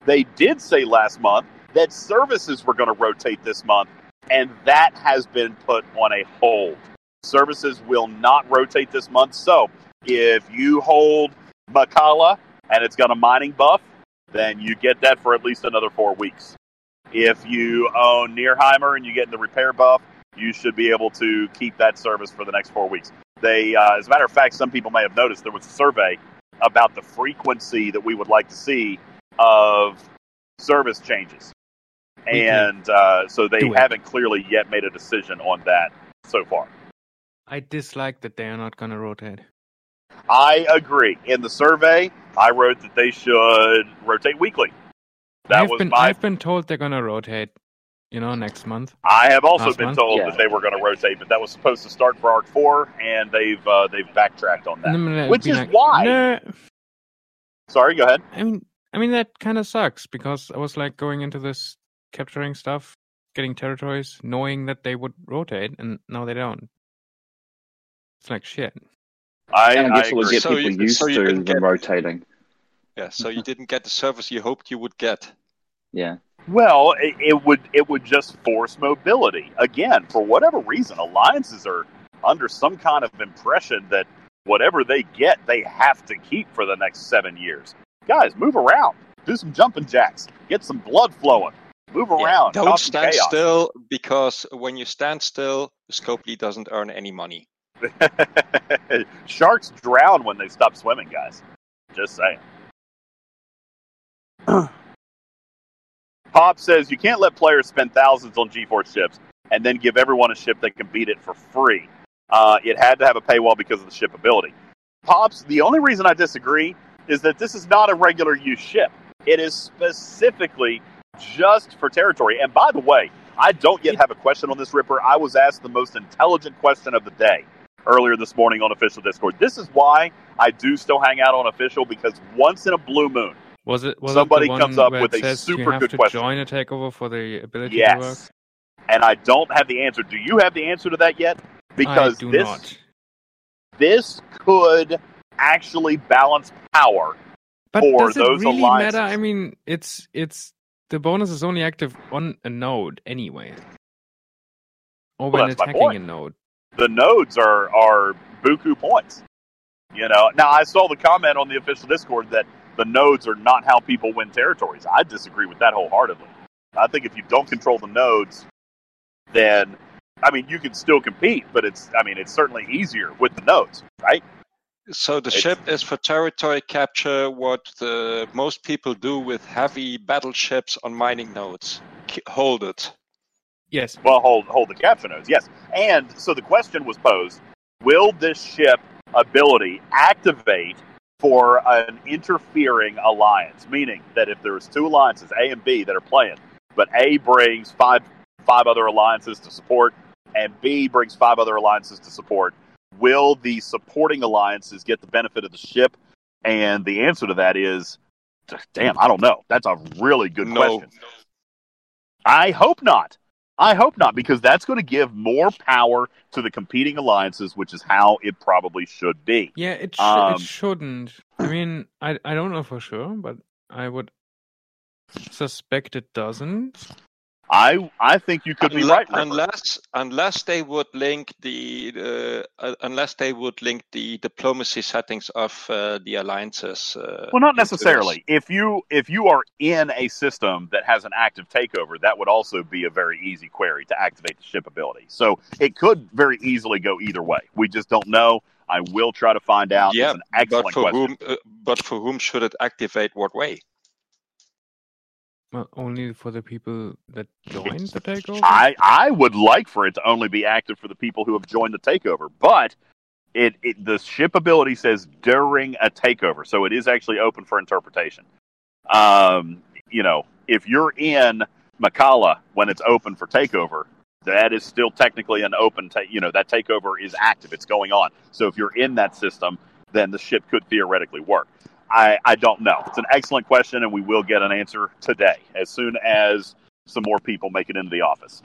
they did say last month that services were going to rotate this month, and that has been put on a hold. Services will not rotate this month. So, if you hold Makala and it's got a mining buff, then you get that for at least another four weeks. If you own Nierheimer and you get the repair buff, you should be able to keep that service for the next four weeks. They, uh, as a matter of fact, some people may have noticed there was a survey about the frequency that we would like to see of service changes, and uh, so they do haven't clearly yet made a decision on that so far. I dislike that they are not gonna rotate. I agree. In the survey, I wrote that they should rotate weekly. That I've was been my. I've been told they're gonna rotate. You know, next month. I have also Last been month? told Yeah. that they were going to rotate, but that was supposed to start for Arc Four, and they've uh, they've backtracked on that. And then it'd Which is like, why- "No." Sorry, go ahead. I mean, I mean that kind of sucks because I was like going into this capturing stuff, getting territories, knowing that they would rotate, and now they don't. It's like shit. I, And I guess it would agree. get So people you- used so to them get- rotating. Yeah, so you mm-hmm. didn't get the service you hoped you would get. Yeah. Well, it, it would it would just force mobility again for whatever reason. Alliances are under some kind of impression that whatever they get, they have to keep for the next seven years. Guys, move around, do some jumping jacks, get some blood flowing, move Yeah, around, don't stand chaos. still because when you stand still, Scopely doesn't earn any money. Sharks drown when they stop swimming, guys. Just saying. Pop says you can't let players spend thousands on G4 ships and then give everyone a ship that can beat it for free. Uh, it had to have a paywall because of the ship ability. Pops, the only reason I disagree is that this is not a regular use ship. It is specifically just for territory. And by the way, I don't yet have a question on this Ripper. I was asked the most intelligent question of the day earlier this morning on official Discord. This is why I do still hang out on official because once in a blue moon, Was it? Was Somebody it comes up with a super good to question. join a takeover for the ability to work? yes, and I don't have the answer. Do you have the answer to that yet? Because this not. this could actually balance power. But for does it those really alliances. matter? I mean, it's it's the bonus is only active on a node anyway, or Well, when attacking a node. The nodes are are buku points. You know. Now I saw the comment on the official Discord that the nodes are not how people win territories. I disagree with that wholeheartedly. I think if you don't control the nodes, then I mean you can still compete, but it's I mean it's certainly easier with the nodes, right? So the It's- ship is for territory capture what the most people do with heavy battleships on mining nodes. Hold it. Yes, Well, hold hold the capture nodes, yes. And so the question was posed: Will this ship ability activate for an interfering alliance? Meaning that if there's two alliances, A and B, that are playing, but A brings five five other alliances to support, and B brings five other alliances to support. Will the supporting alliances get the benefit of the ship? And the answer to that is, damn, I don't know. That's a really good No. question. I hope not. I hope not, because that's going to give more power to the competing alliances, which is how it probably should be. Yeah, it, sh- Um, it shouldn't. I mean, I I don't know for sure, but I would suspect it doesn't. I I think you could be Unle- right. Unless unless they would link the uh, uh, unless they would link the diplomacy settings of uh, the alliances. Uh, Well, not necessarily. If you if you are in a system that has an active takeover, that would also be a very easy query to activate the ship ability. So it could very easily go either way. We just don't know. I will try to find out. Yeah, it's an excellent but for question. whom? Uh, but for whom should it activate? What way? Well, only for the people that joined the takeover. I I would like for it to only be active for the people who have joined the takeover, but it, it the ship ability says during a takeover, so it is actually open for interpretation. Um, you know, if you're in Makala when it's open for takeover, that is still technically an open. Ta- you know, that takeover is active; it's going on. So if you're in that system, then the ship could theoretically work. I, I don't know. It's an excellent question, and we will get an answer today as soon as some more people make it into the office.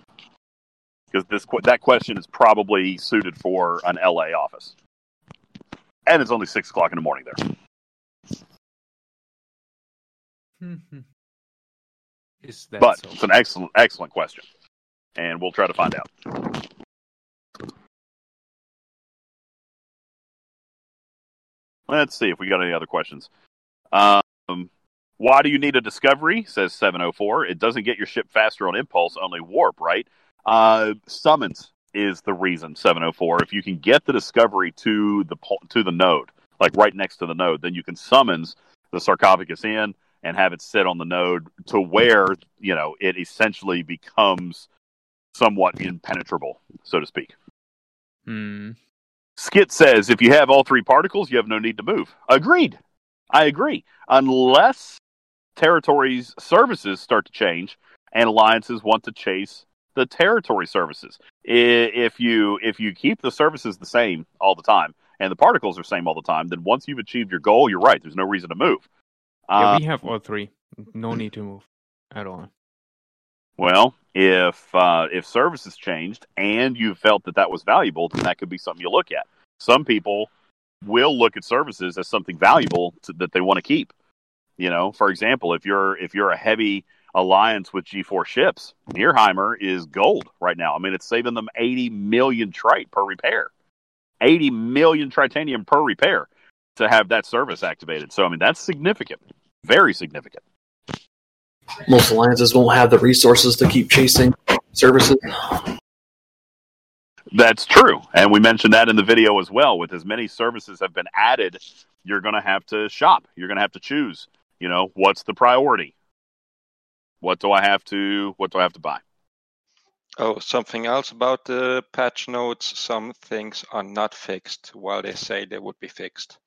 Because this that question is probably suited for an LA office, and it's only six o'clock in the morning there. Mhm. That But so? it's an excellent excellent question, and we'll try to find out. Let's see if we got any other questions. Um, why do you need a discovery? Says 704. It doesn't get your ship faster on impulse, only warp, right? Uh, summons is the reason 704. If you can get the discovery to the to the node, like right next to the node, then you can summons the sarcophagus in and have it sit on the node to where you know it essentially becomes somewhat impenetrable, so to speak. Hmm. Skit says if you have all three particles, you have no need to move. Agreed. I agree. Unless territories' services start to change and alliances want to chase the territory services. If you if you keep the services the same all the time and the particles are same all the time, then once you've achieved your goal, you're right. There's no reason to move. Yeah, Uh, we have all three. No need to move at all. Well, if uh, if services changed and you felt that that was valuable, then that could be something you look at. Some people will look at services as something valuable to, that they want to keep. You know, for example, if you're if you're a heavy alliance with G4 ships, Nierheimer is gold right now. I mean, it's saving them 80 million trite per repair, 80 million tritanium per repair to have that service activated. So, I mean, that's significant, very significant. Most alliances won't have the resources to keep chasing services. That's true. And we mentioned that in the video as well. With as many services have been added, you're going to have to shop. You're going to have to choose, you know, what's the priority? What do I have to what do I have to buy? Oh, something else about the patch notes. Some things are not fixed, while they say they would be fixed.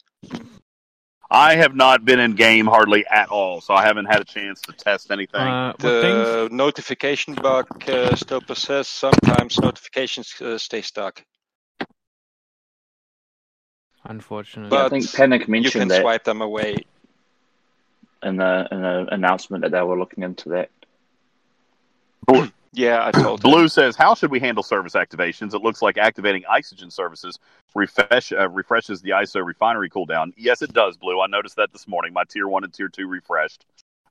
I have not been in game hardly at all, so I haven't had a chance to test anything. Uh, what things? The notification bug uh, still persists. Sometimes notifications uh, stay stuck. Unfortunately. but I think Panic mentioned You can that swipe them away. in the in the announcement that they were looking into that. Yeah, I told. Blue says, "How should we handle service activations? It looks like activating isogen services refresh uh, refreshes the ISO refinery cooldown. Yes, it does, Blue. I noticed that this morning. My tier one and tier two refreshed.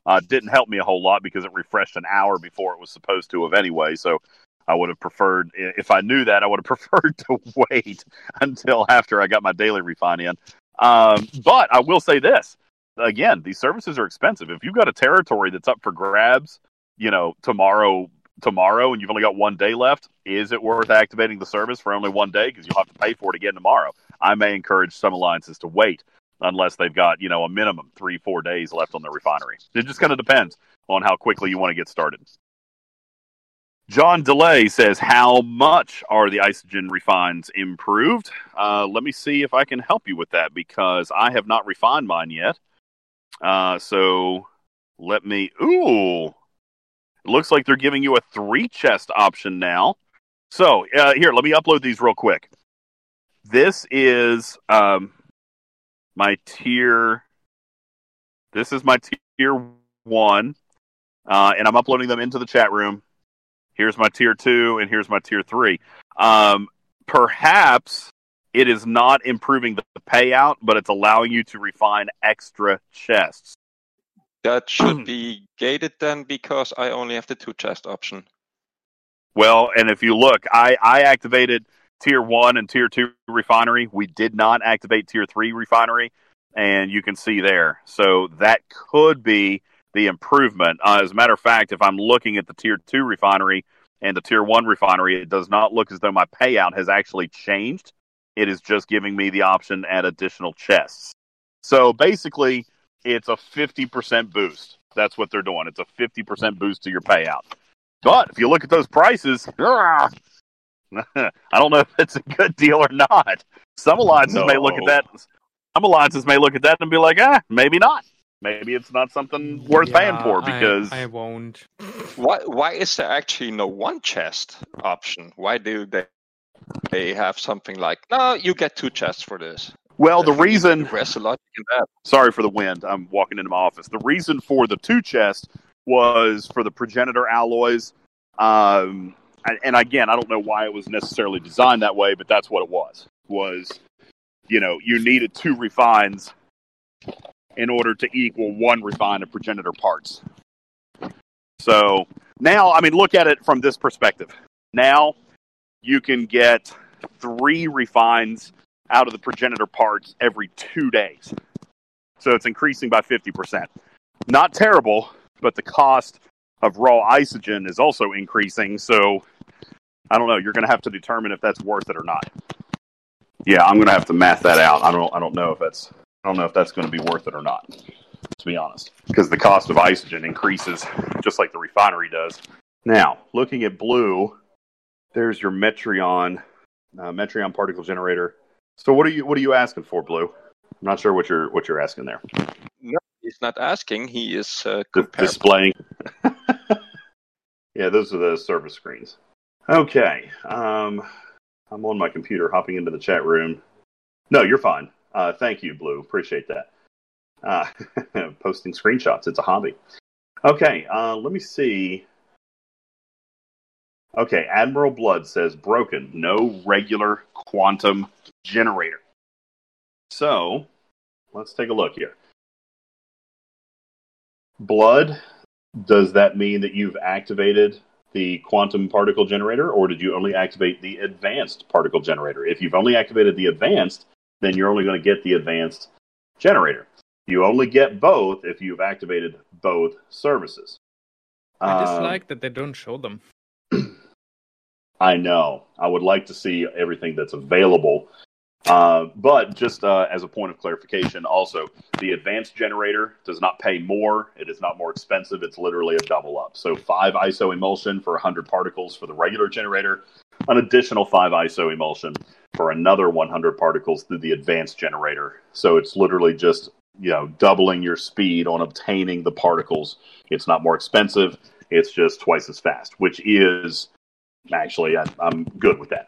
Uh, didn't help me a whole lot because it refreshed an hour before it was supposed to have anyway. So I would have preferred, if I knew that, I would have preferred to wait until after I got my daily refine in. Um, but I will say this again: these services are expensive. If you've got a territory that's up for grabs, you know, tomorrow tomorrow and you've only got one day left, is it worth activating the service for only one day because you'll have to pay for it again tomorrow? I may encourage some alliances to wait unless they've got you know a minimum three four days left on their refinery. It just kind of depends on how quickly you want to get started. John Delay says, "How much are the isogen refines improved?" Uh, let me see if I can help you with that because I have not refined mine yet. Uh, so let me. Ooh, It looks like they're giving you a three chest option now. So uh, here, let me upload these real quick. This is um, my tier. This is my tier one, uh, and I'm uploading them into the chat room. Here's my tier two, and here's my tier three. Um, perhaps it is not improving the payout, but it's allowing you to refine extra chests. That should be gated then because I only have the two chest option. Well, and if you look, I, I activated tier one and tier two refinery. We did not activate tier three refinery, and you can see there. So that could be the improvement. Uh, as a matter of fact, if I'm looking at the tier two refinery and the tier one refinery, it does not look as though my payout has actually changed. It is just giving me the option at additional chests. So basically, it's a 50% boost. That's what they're doing. It's a 50% boost to your payout. But if you look at those prices, I don't know if it's a good deal or not. Some alliances may look at that. Some alliances may look at that and be like, ah, maybe not. Maybe it's not something worth paying Yeah, for I- because I, won't. Why why is there actually no one chest option? Why do they they have something like no, you get two chests for this? Well, the reason Where's the logic in that? sorry for the wind. I'm walking into my office. The reason for the two chest was for the progenitor alloys. Um, and, and again, I don't know why it was necessarily designed that way, but that's what it was. Was you know you needed two refines in order to equal one refine of progenitor parts. So now, I mean, look at it from this perspective. Now you can get three refines out of the progenitor parts every two days. So it's increasing by 50%. Not terrible, but the cost of raw isogen is also increasing. So I don't know. You're going to have to determine if that's worth it or not. Yeah, I'm going to have to math that out. I don't. I don't know if that's. I don't know if that's going to be worth it or not. To be honest, because the cost of isogen increases just like the refinery does. Now, looking at blue, there's your Metreon, uh, Metreon particle generator. So what are you what are you asking for, Blue? I'm not sure what you're what you're asking there. No, he's not asking. He is uh, displaying. yeah, those are the service screens. Okay, um, I'm on my computer, hopping into the chat room. No, you're fine. Uh, thank you, Blue. Appreciate that. Uh, posting screenshots. It's a hobby. Okay, uh, let me see. Okay, Admiral Blood says broken. No regular quantum generator. So, let's take a look here. Blood, does that mean that you've activated the quantum particle generator, or did you only activate the advanced particle generator? If you've only activated the advanced, then you're only going to get the advanced generator. You only get both if you've activated both services. I Um, dislike that they don't show them. I know. I would like to see everything that's available. Uh, but just uh, as a point of clarification, also, the advanced generator does not pay more. It is not more expensive. It's literally a double up. So, five ISO emulsion for 100 particles for the regular generator, an additional five ISO emulsion for another 100 particles through the advanced generator. So, it's literally just you know doubling your speed on obtaining the particles. It's not more expensive. It's just twice as fast, which is actually I, I'm good with that.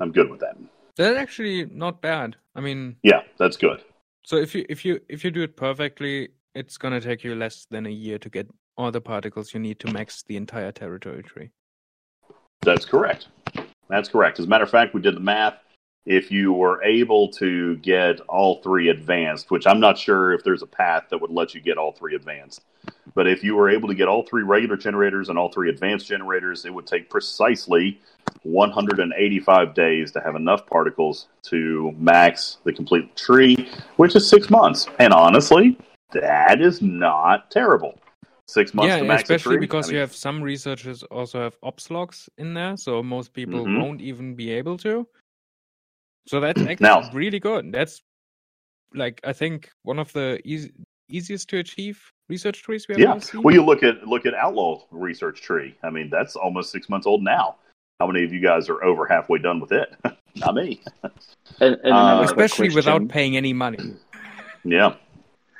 I'm good with that. That's actually not bad. I mean, Yeah, that's good. so if you if you if you do it perfectly, it's gonna take you less than a year to get all the particles you need to max the entire territory tree. That's correct. That's correct. As a matter of fact, we did the math. If you were able to get all three advanced, which I'm not sure if there's a path that would let you get all three advanced, but if you were able to get all three regular generators and all three advanced generators, it would take precisely 185 days to have enough particles to max the complete tree, which is six months. And honestly, that is not terrible. Six months yeah, to max a especially tree. because I you have some researchers also have ops logs in there, so most people Mhm. won't even be able to. So that's actually Now- really good. That's like I think one of the easy, easiest to achieve research trees we have Yeah. seen. Well, you look at look at Outlaw Research Tree. I mean, that's almost six months old now. How many of you guys are over halfway done with it? Not me. And, and Uh, especially without paying any money. Yeah.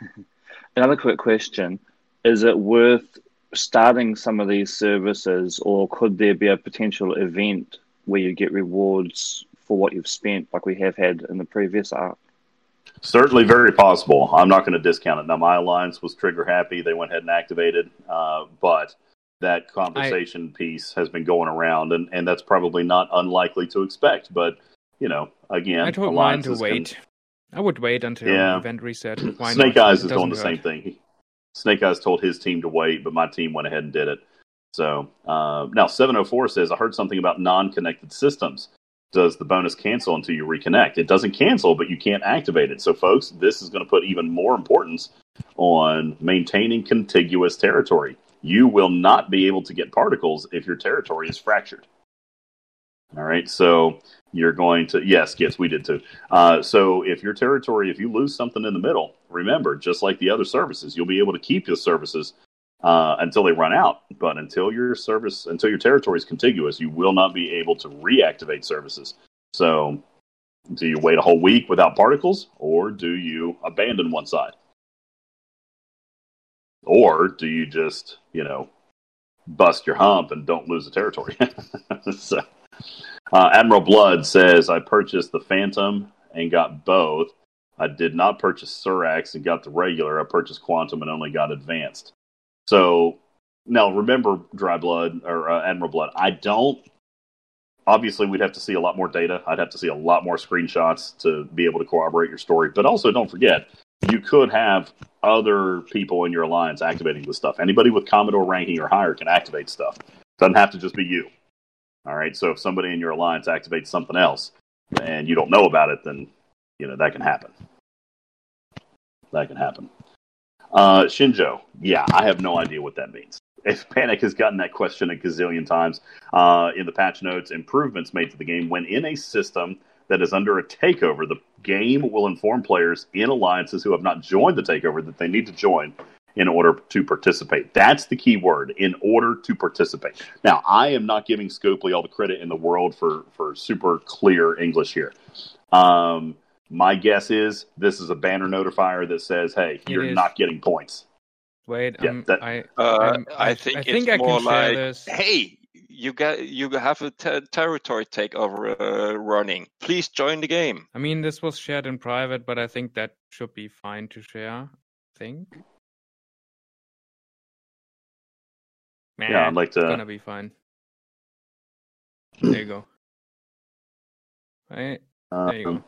Another quick question: Is it worth starting some of these services, or could there be a potential event where you get rewards for what you've spent, like we have had in the previous arc? Certainly, very possible. I'm not going to discount it. Now, my alliance was trigger happy; they went ahead and activated, uh, but that conversation I, piece has been going around, and, and that's probably not unlikely to expect. But you know, again, I told mine to wait. Can, I would wait until yeah. event reset. Why Snake not? Eyes is doing the hurt. same thing. Snake Eyes told his team to wait, but my team went ahead and did it. So uh, now 704 says, I heard something about non connected systems. Does the bonus cancel until you reconnect? It doesn't cancel, but you can't activate it. So, folks, this is going to put even more importance on maintaining contiguous territory. You will not be able to get particles if your territory is fractured. All right, so you're going to yes, yes, we did too. Uh, so if your territory, if you lose something in the middle, remember, just like the other services, you'll be able to keep your services uh, until they run out. But until your service, until your territory is contiguous, you will not be able to reactivate services. So, do you wait a whole week without particles, or do you abandon one side, or do you just you know bust your hump and don't lose the territory? so. Uh, Admiral Blood says, I purchased the Phantom and got both. I did not purchase Surax and got the regular. I purchased Quantum and only got Advanced. So now remember, Dry Blood or uh, Admiral Blood, I don't. Obviously, we'd have to see a lot more data. I'd have to see a lot more screenshots to be able to corroborate your story. But also, don't forget, you could have other people in your alliance activating this stuff. Anybody with Commodore ranking or higher can activate stuff. Doesn't have to just be you. All right. So if somebody in your alliance activates something else and you don't know about it, then you know that can happen. That can happen. Uh, Shenzhou, yeah, I have no idea what that means. If Panic has gotten that question a gazillion times uh, in the patch notes, improvements made to the game when in a system that is under a takeover, the game will inform players in alliances who have not joined the takeover that they need to join in order to participate. That's the key word, in order to participate. Now, I am not giving Scopely all the credit in the world for, for super clear English here. Um, my guess is this is a banner notifier that says, hey, it you're is. not getting points. Wait, yeah, um, that, I, uh, I think I it's think more like, this. hey, you got you have a territory takeover uh, running. Please join the game. I mean, this was shared in private, but I think that should be fine to share. I think. Nah, yeah, I'd like to. It's gonna be fine. There you go. Right. There you um, go.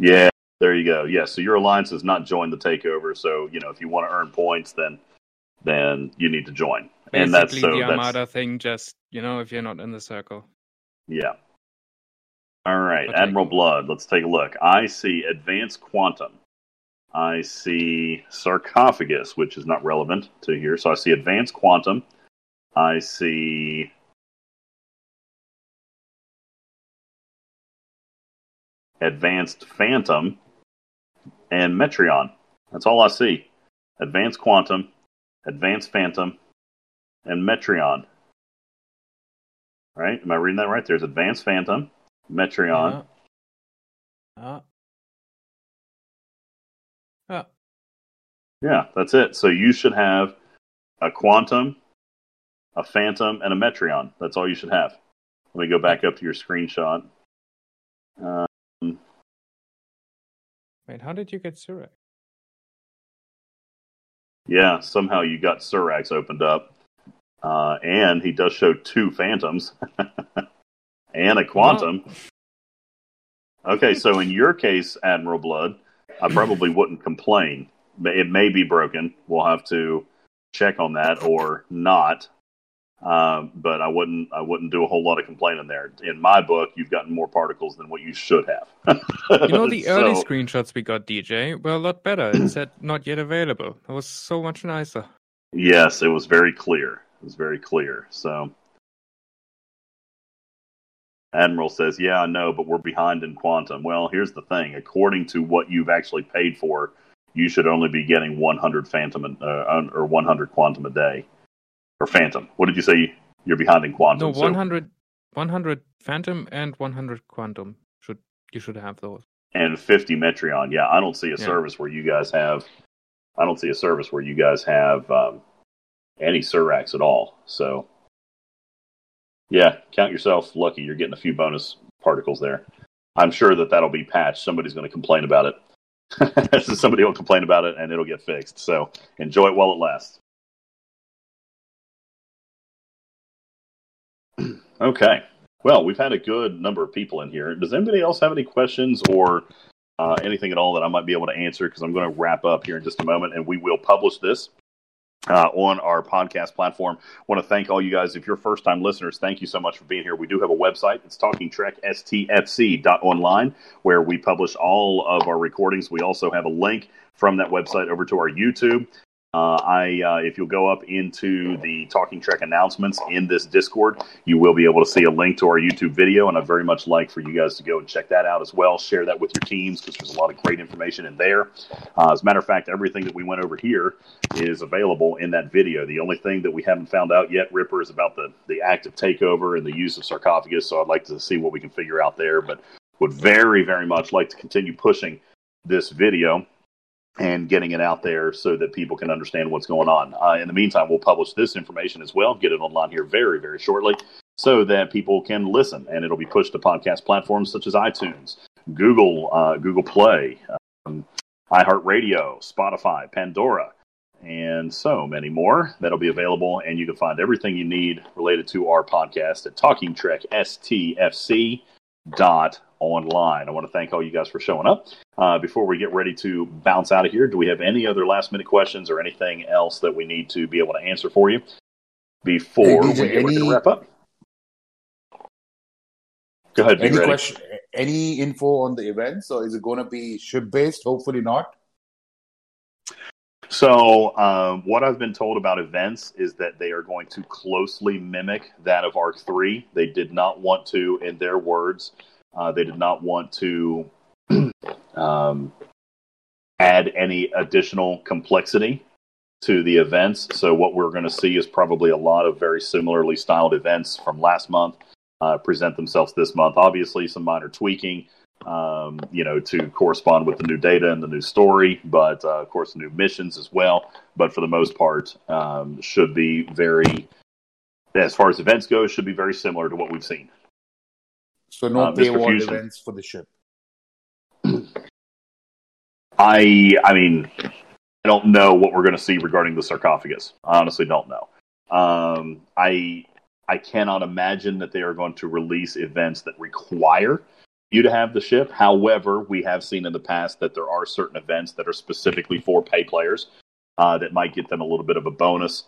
Yeah, there you go. Yeah, so your alliance has not joined the takeover. So you know, if you want to earn points, then then you need to join. Basically, and that's so the Armada that's... thing. Just you know, if you're not in the circle. Yeah. All right, but Admiral Blood. Let's take a look. I see Advanced Quantum. I see Sarcophagus, which is not relevant to here. So I see Advanced Quantum. I see Advanced Phantom and Metreon. That's all I see. Advanced Quantum, Advanced Phantom, and Metreon. Right? Am I reading that right? There's Advanced Phantom, Metreon. Uh, uh. Yeah, that's it. So you should have a Quantum, a Phantom, and a Metreon. That's all you should have. Let me go back up to your screenshot. Um, Wait, how did you get Surax? Yeah, somehow you got Surax opened up. Uh, and he does show two Phantoms and a Quantum. Okay, so in your case, Admiral Blood, I probably wouldn't complain. It may be broken. We'll have to check on that or not. Um, but I wouldn't I wouldn't do a whole lot of complaining there. In my book, you've gotten more particles than what you should have. you know, the so, early screenshots we got, DJ, were a lot better. It said not yet available. It was so much nicer. Yes, it was very clear. It was very clear. So Admiral says, "Yeah, I know, but we're behind in quantum." Well, here's the thing: according to what you've actually paid for, you should only be getting 100 phantom uh, or 100 quantum a day or Phantom. What did you say? You're behind in Quantum. No, 100, so. 100 Phantom and 100 Quantum. Should you should have those. And 50 Metreon. Yeah, I don't see a yeah. service where you guys have. I don't see a service where you guys have um, any Surax at all. So, yeah, count yourself lucky. You're getting a few bonus particles there. I'm sure that that'll be patched. Somebody's going to complain about it. Somebody will complain about it, and it'll get fixed. So enjoy it while it lasts. okay. Well, we've had a good number of people in here. Does anybody else have any questions or uh, anything at all that I might be able to answer? Because I'm going to wrap up here in just a moment, and we will publish this uh, on our podcast platform. want to thank all you guys. If you're first time listeners, thank you so much for being here. We do have a website. It's Talking Trek STFC.online, where we publish all of our recordings. We also have a link from that website over to our YouTube. Uh, I, uh, if you'll go up into the Talking Trek announcements in this Discord, you will be able to see a link to our YouTube video, and I'd very much like for you guys to go and check that out as well. Share that with your teams because there's a lot of great information in there. Uh, as a matter of fact, everything that we went over here is available in that video. The only thing that we haven't found out yet, Ripper, is about the the active takeover and the use of sarcophagus. So I'd like to see what we can figure out there, but would very, very much like to continue pushing this video and getting it out there so that people can understand what's going on. Uh, in the meantime, we'll publish this information as well, get it online here very, very shortly, so that people can listen, and it'll be pushed to podcast platforms such as iTunes, Google, uh, Google Play, um, iHeartRadio, Spotify, Pandora, and so many more that'll be available. And you can find everything you need related to our podcast at Talking Trek STFC dot online. I want to thank all you guys for showing up. Uh, before we get ready to bounce out of here, do we have any other last minute questions or anything else that we need to be able to answer for you before Hey, we get ready to wrap up? Go ahead, Any ready. question? Any info on the events, or is it going to be ship based? Hopefully not. So, um, what I've been told about events is that they are going to closely mimic that of Arc 3. They did not want to, in their words, uh, they did not want to um, add any additional complexity to the events. So, what we're going to see is probably a lot of very similarly styled events from last month uh, present themselves this month. Obviously, some minor tweaking um, you know, to correspond with the new data and the new story, but uh, of course, new missions as well. But for the most part, um, should be very, as far as events go, should be very similar to what we've seen. So no Uh, paywall events for the ship. I, I mean, I don't know what we're going to see regarding the sarcophagus. I honestly don't know. Um, I, I cannot imagine that they are going to release events that require you to have the ship. However, we have seen in the past that there are certain events that are specifically for pay players uh, that might get them a little bit of a bonus.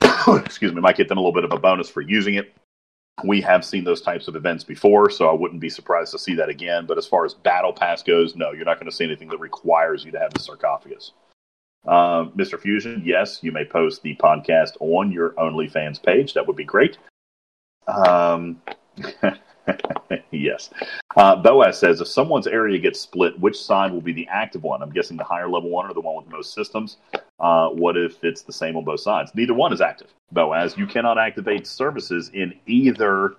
Excuse me, might get them a little bit of a bonus for using it. We have seen those types of events before, so I wouldn't be surprised to see that again. But as far as Battle Pass goes, no, you're not going to see anything that requires you to have the sarcophagus. Uh, Mr. Fusion, yes, you may post the podcast on your OnlyFans page. That would be great. Um, yes. Uh, Boaz says if someone's area gets split, which side will be the active one? I'm guessing the higher level one or the one with the most systems. Uh, what if it's the same on both sides? Neither one is active. Boaz, you cannot activate services in either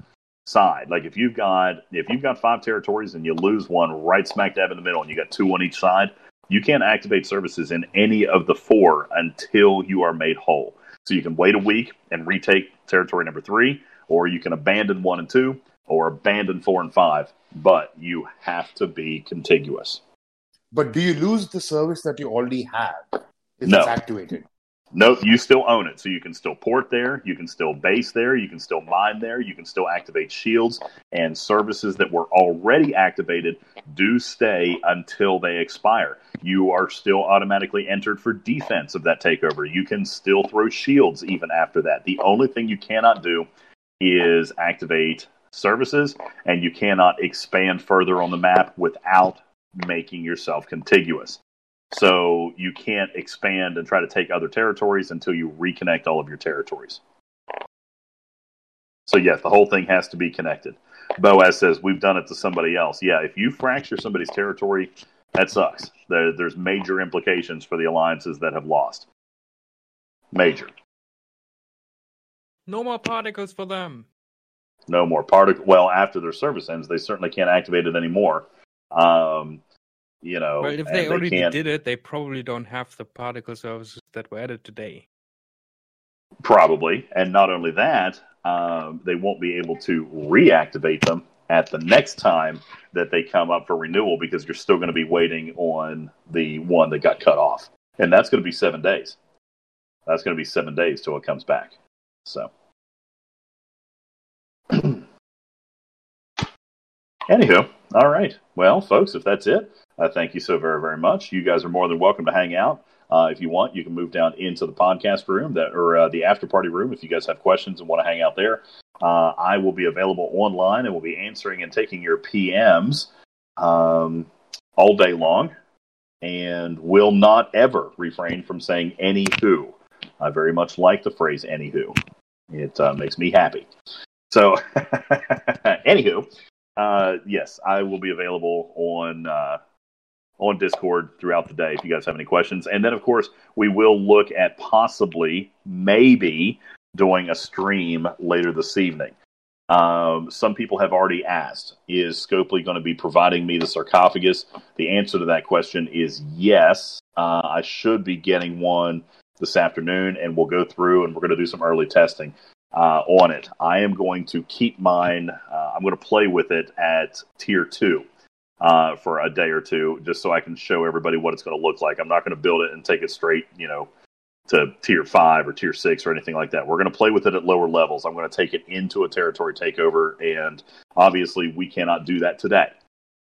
side. Like if you've got if you've got five territories and you lose one right smack dab in the middle, and you got two on each side, you can't activate services in any of the four until you are made whole. So you can wait a week and retake territory number three, or you can abandon one and two, or abandon four and five. But you have to be contiguous. But do you lose the service that you already have if No. it's activated? Nope, you still own it. So you can still port there, you can still base there, you can still mine there, you can still activate shields, and services that were already activated do stay until they expire. You are still automatically entered for defense of that takeover. You can still throw shields even after that. The only thing you cannot do is activate services, and you cannot expand further on the map without making yourself contiguous. So you can't expand and try to take other territories until you reconnect all of your territories. So yes, the whole thing has to be connected. Boaz says we've done it to somebody else. Yeah, if you fracture somebody's territory, that sucks. There, there's major implications for the alliances that have lost. Major. No more particles for them. No more particle. Well, after their service ends, they certainly can't activate it anymore. Um, you know, Well, if they already can't. did it, they probably don't have the particle services that were added today. Probably. And not only that, um, they won't be able to reactivate them at the next time that they come up for renewal because you're still going to be waiting on the one that got cut off. And that's going to be seven days. That's going to be seven days till it comes back. So. Anywho, all right. Well, folks, if that's it, uh, thank you so very, very much. You guys are more than welcome to hang out. Uh, if you want, you can move down into the podcast room that, or uh, the after party room if you guys have questions and want to hang out there. Uh, I will be available online and will be answering and taking your PMs um, all day long and will not ever refrain from saying anywho. I very much like the phrase anywho. It uh, makes me happy. So, anywho, uh, yes, I will be available on uh, on Discord throughout the day if you guys have any questions. And then, of course, we will look at possibly, maybe, doing a stream later this evening. Um, some people have already asked, is Scopely going to be providing me the sarcophagus? The answer to that question is yes. Uh, I should be getting one this afternoon, and we'll go through and we're going to do some early testing uh, on it. I am going to keep mine, uh, I'm going to play with it at tier two. Uh, for a day or two, just so I can show everybody what it's going to look like. I'm not going to build it and take it straight, you know, to tier five or tier six or anything like that. We're going to play with it at lower levels. I'm going to take it into a territory takeover, and obviously, we cannot do that today.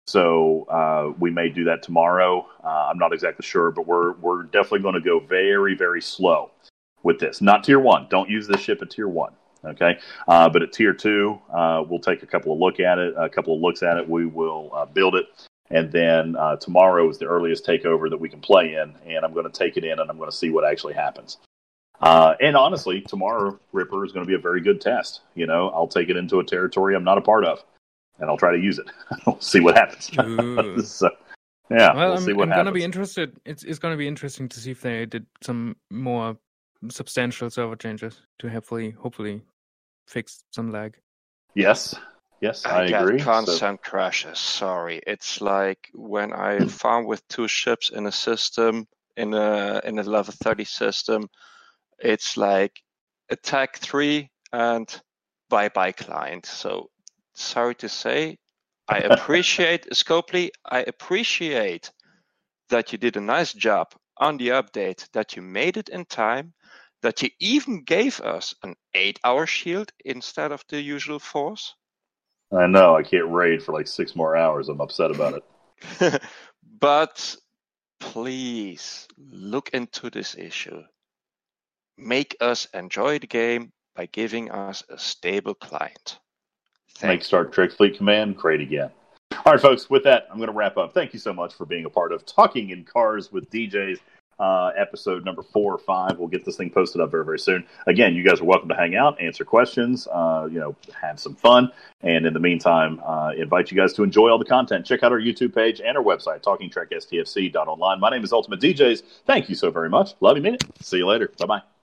So uh, we may do that tomorrow. Uh, I'm not exactly sure, but we're we're definitely going to go very very slow with this. Not tier one. Don't use this ship at tier one. Okay, uh, but at tier two, uh, we'll take a couple of look at it, a couple of looks at it. We will uh, build it, and then uh, tomorrow is the earliest takeover that we can play in, and I'm going to take it in and I'm going to see what actually happens. Uh, and honestly, tomorrow Ripper is going to be a very good test. You know, I'll take it into a territory I'm not a part of, and I'll try to use it. we'll see what happens. So, yeah, well, we'll I'm, I'm happens. gonna be interested. It's it's gonna be interesting to see if they did some more substantial server changes to hopefully hopefully fix some lag. yes, yes, I, get agree. So- constant crashes. Sorry, it's like when I farm with two ships in a system in a in a level thirty system. It's like attack three and bye bye client. So sorry to say, I appreciate Scopely. I appreciate that you did a nice job on the update. That you made it in time. That you even gave us an eight-hour shield instead of the usual force. I know I can't raid for like six more hours. I'm upset about it. but please look into this issue. Make us enjoy the game by giving us a stable client. Make Thank Star Trek Fleet Command great again. All right, folks, with that, I'm going to wrap up. Thank you so much for being a part of Talking in Cars with DJs, uh, episode number four or five. We'll get this thing posted up very, very soon. Again, you guys are welcome to hang out, answer questions, uh, you know, have some fun. And in the meantime, uh, invite you guys to enjoy all the content. Check out our YouTube page and our website, talkingtrekstfc.online. My name is Ultimate DJs. Thank you so very much. Love you, mean it. See you later. Bye bye.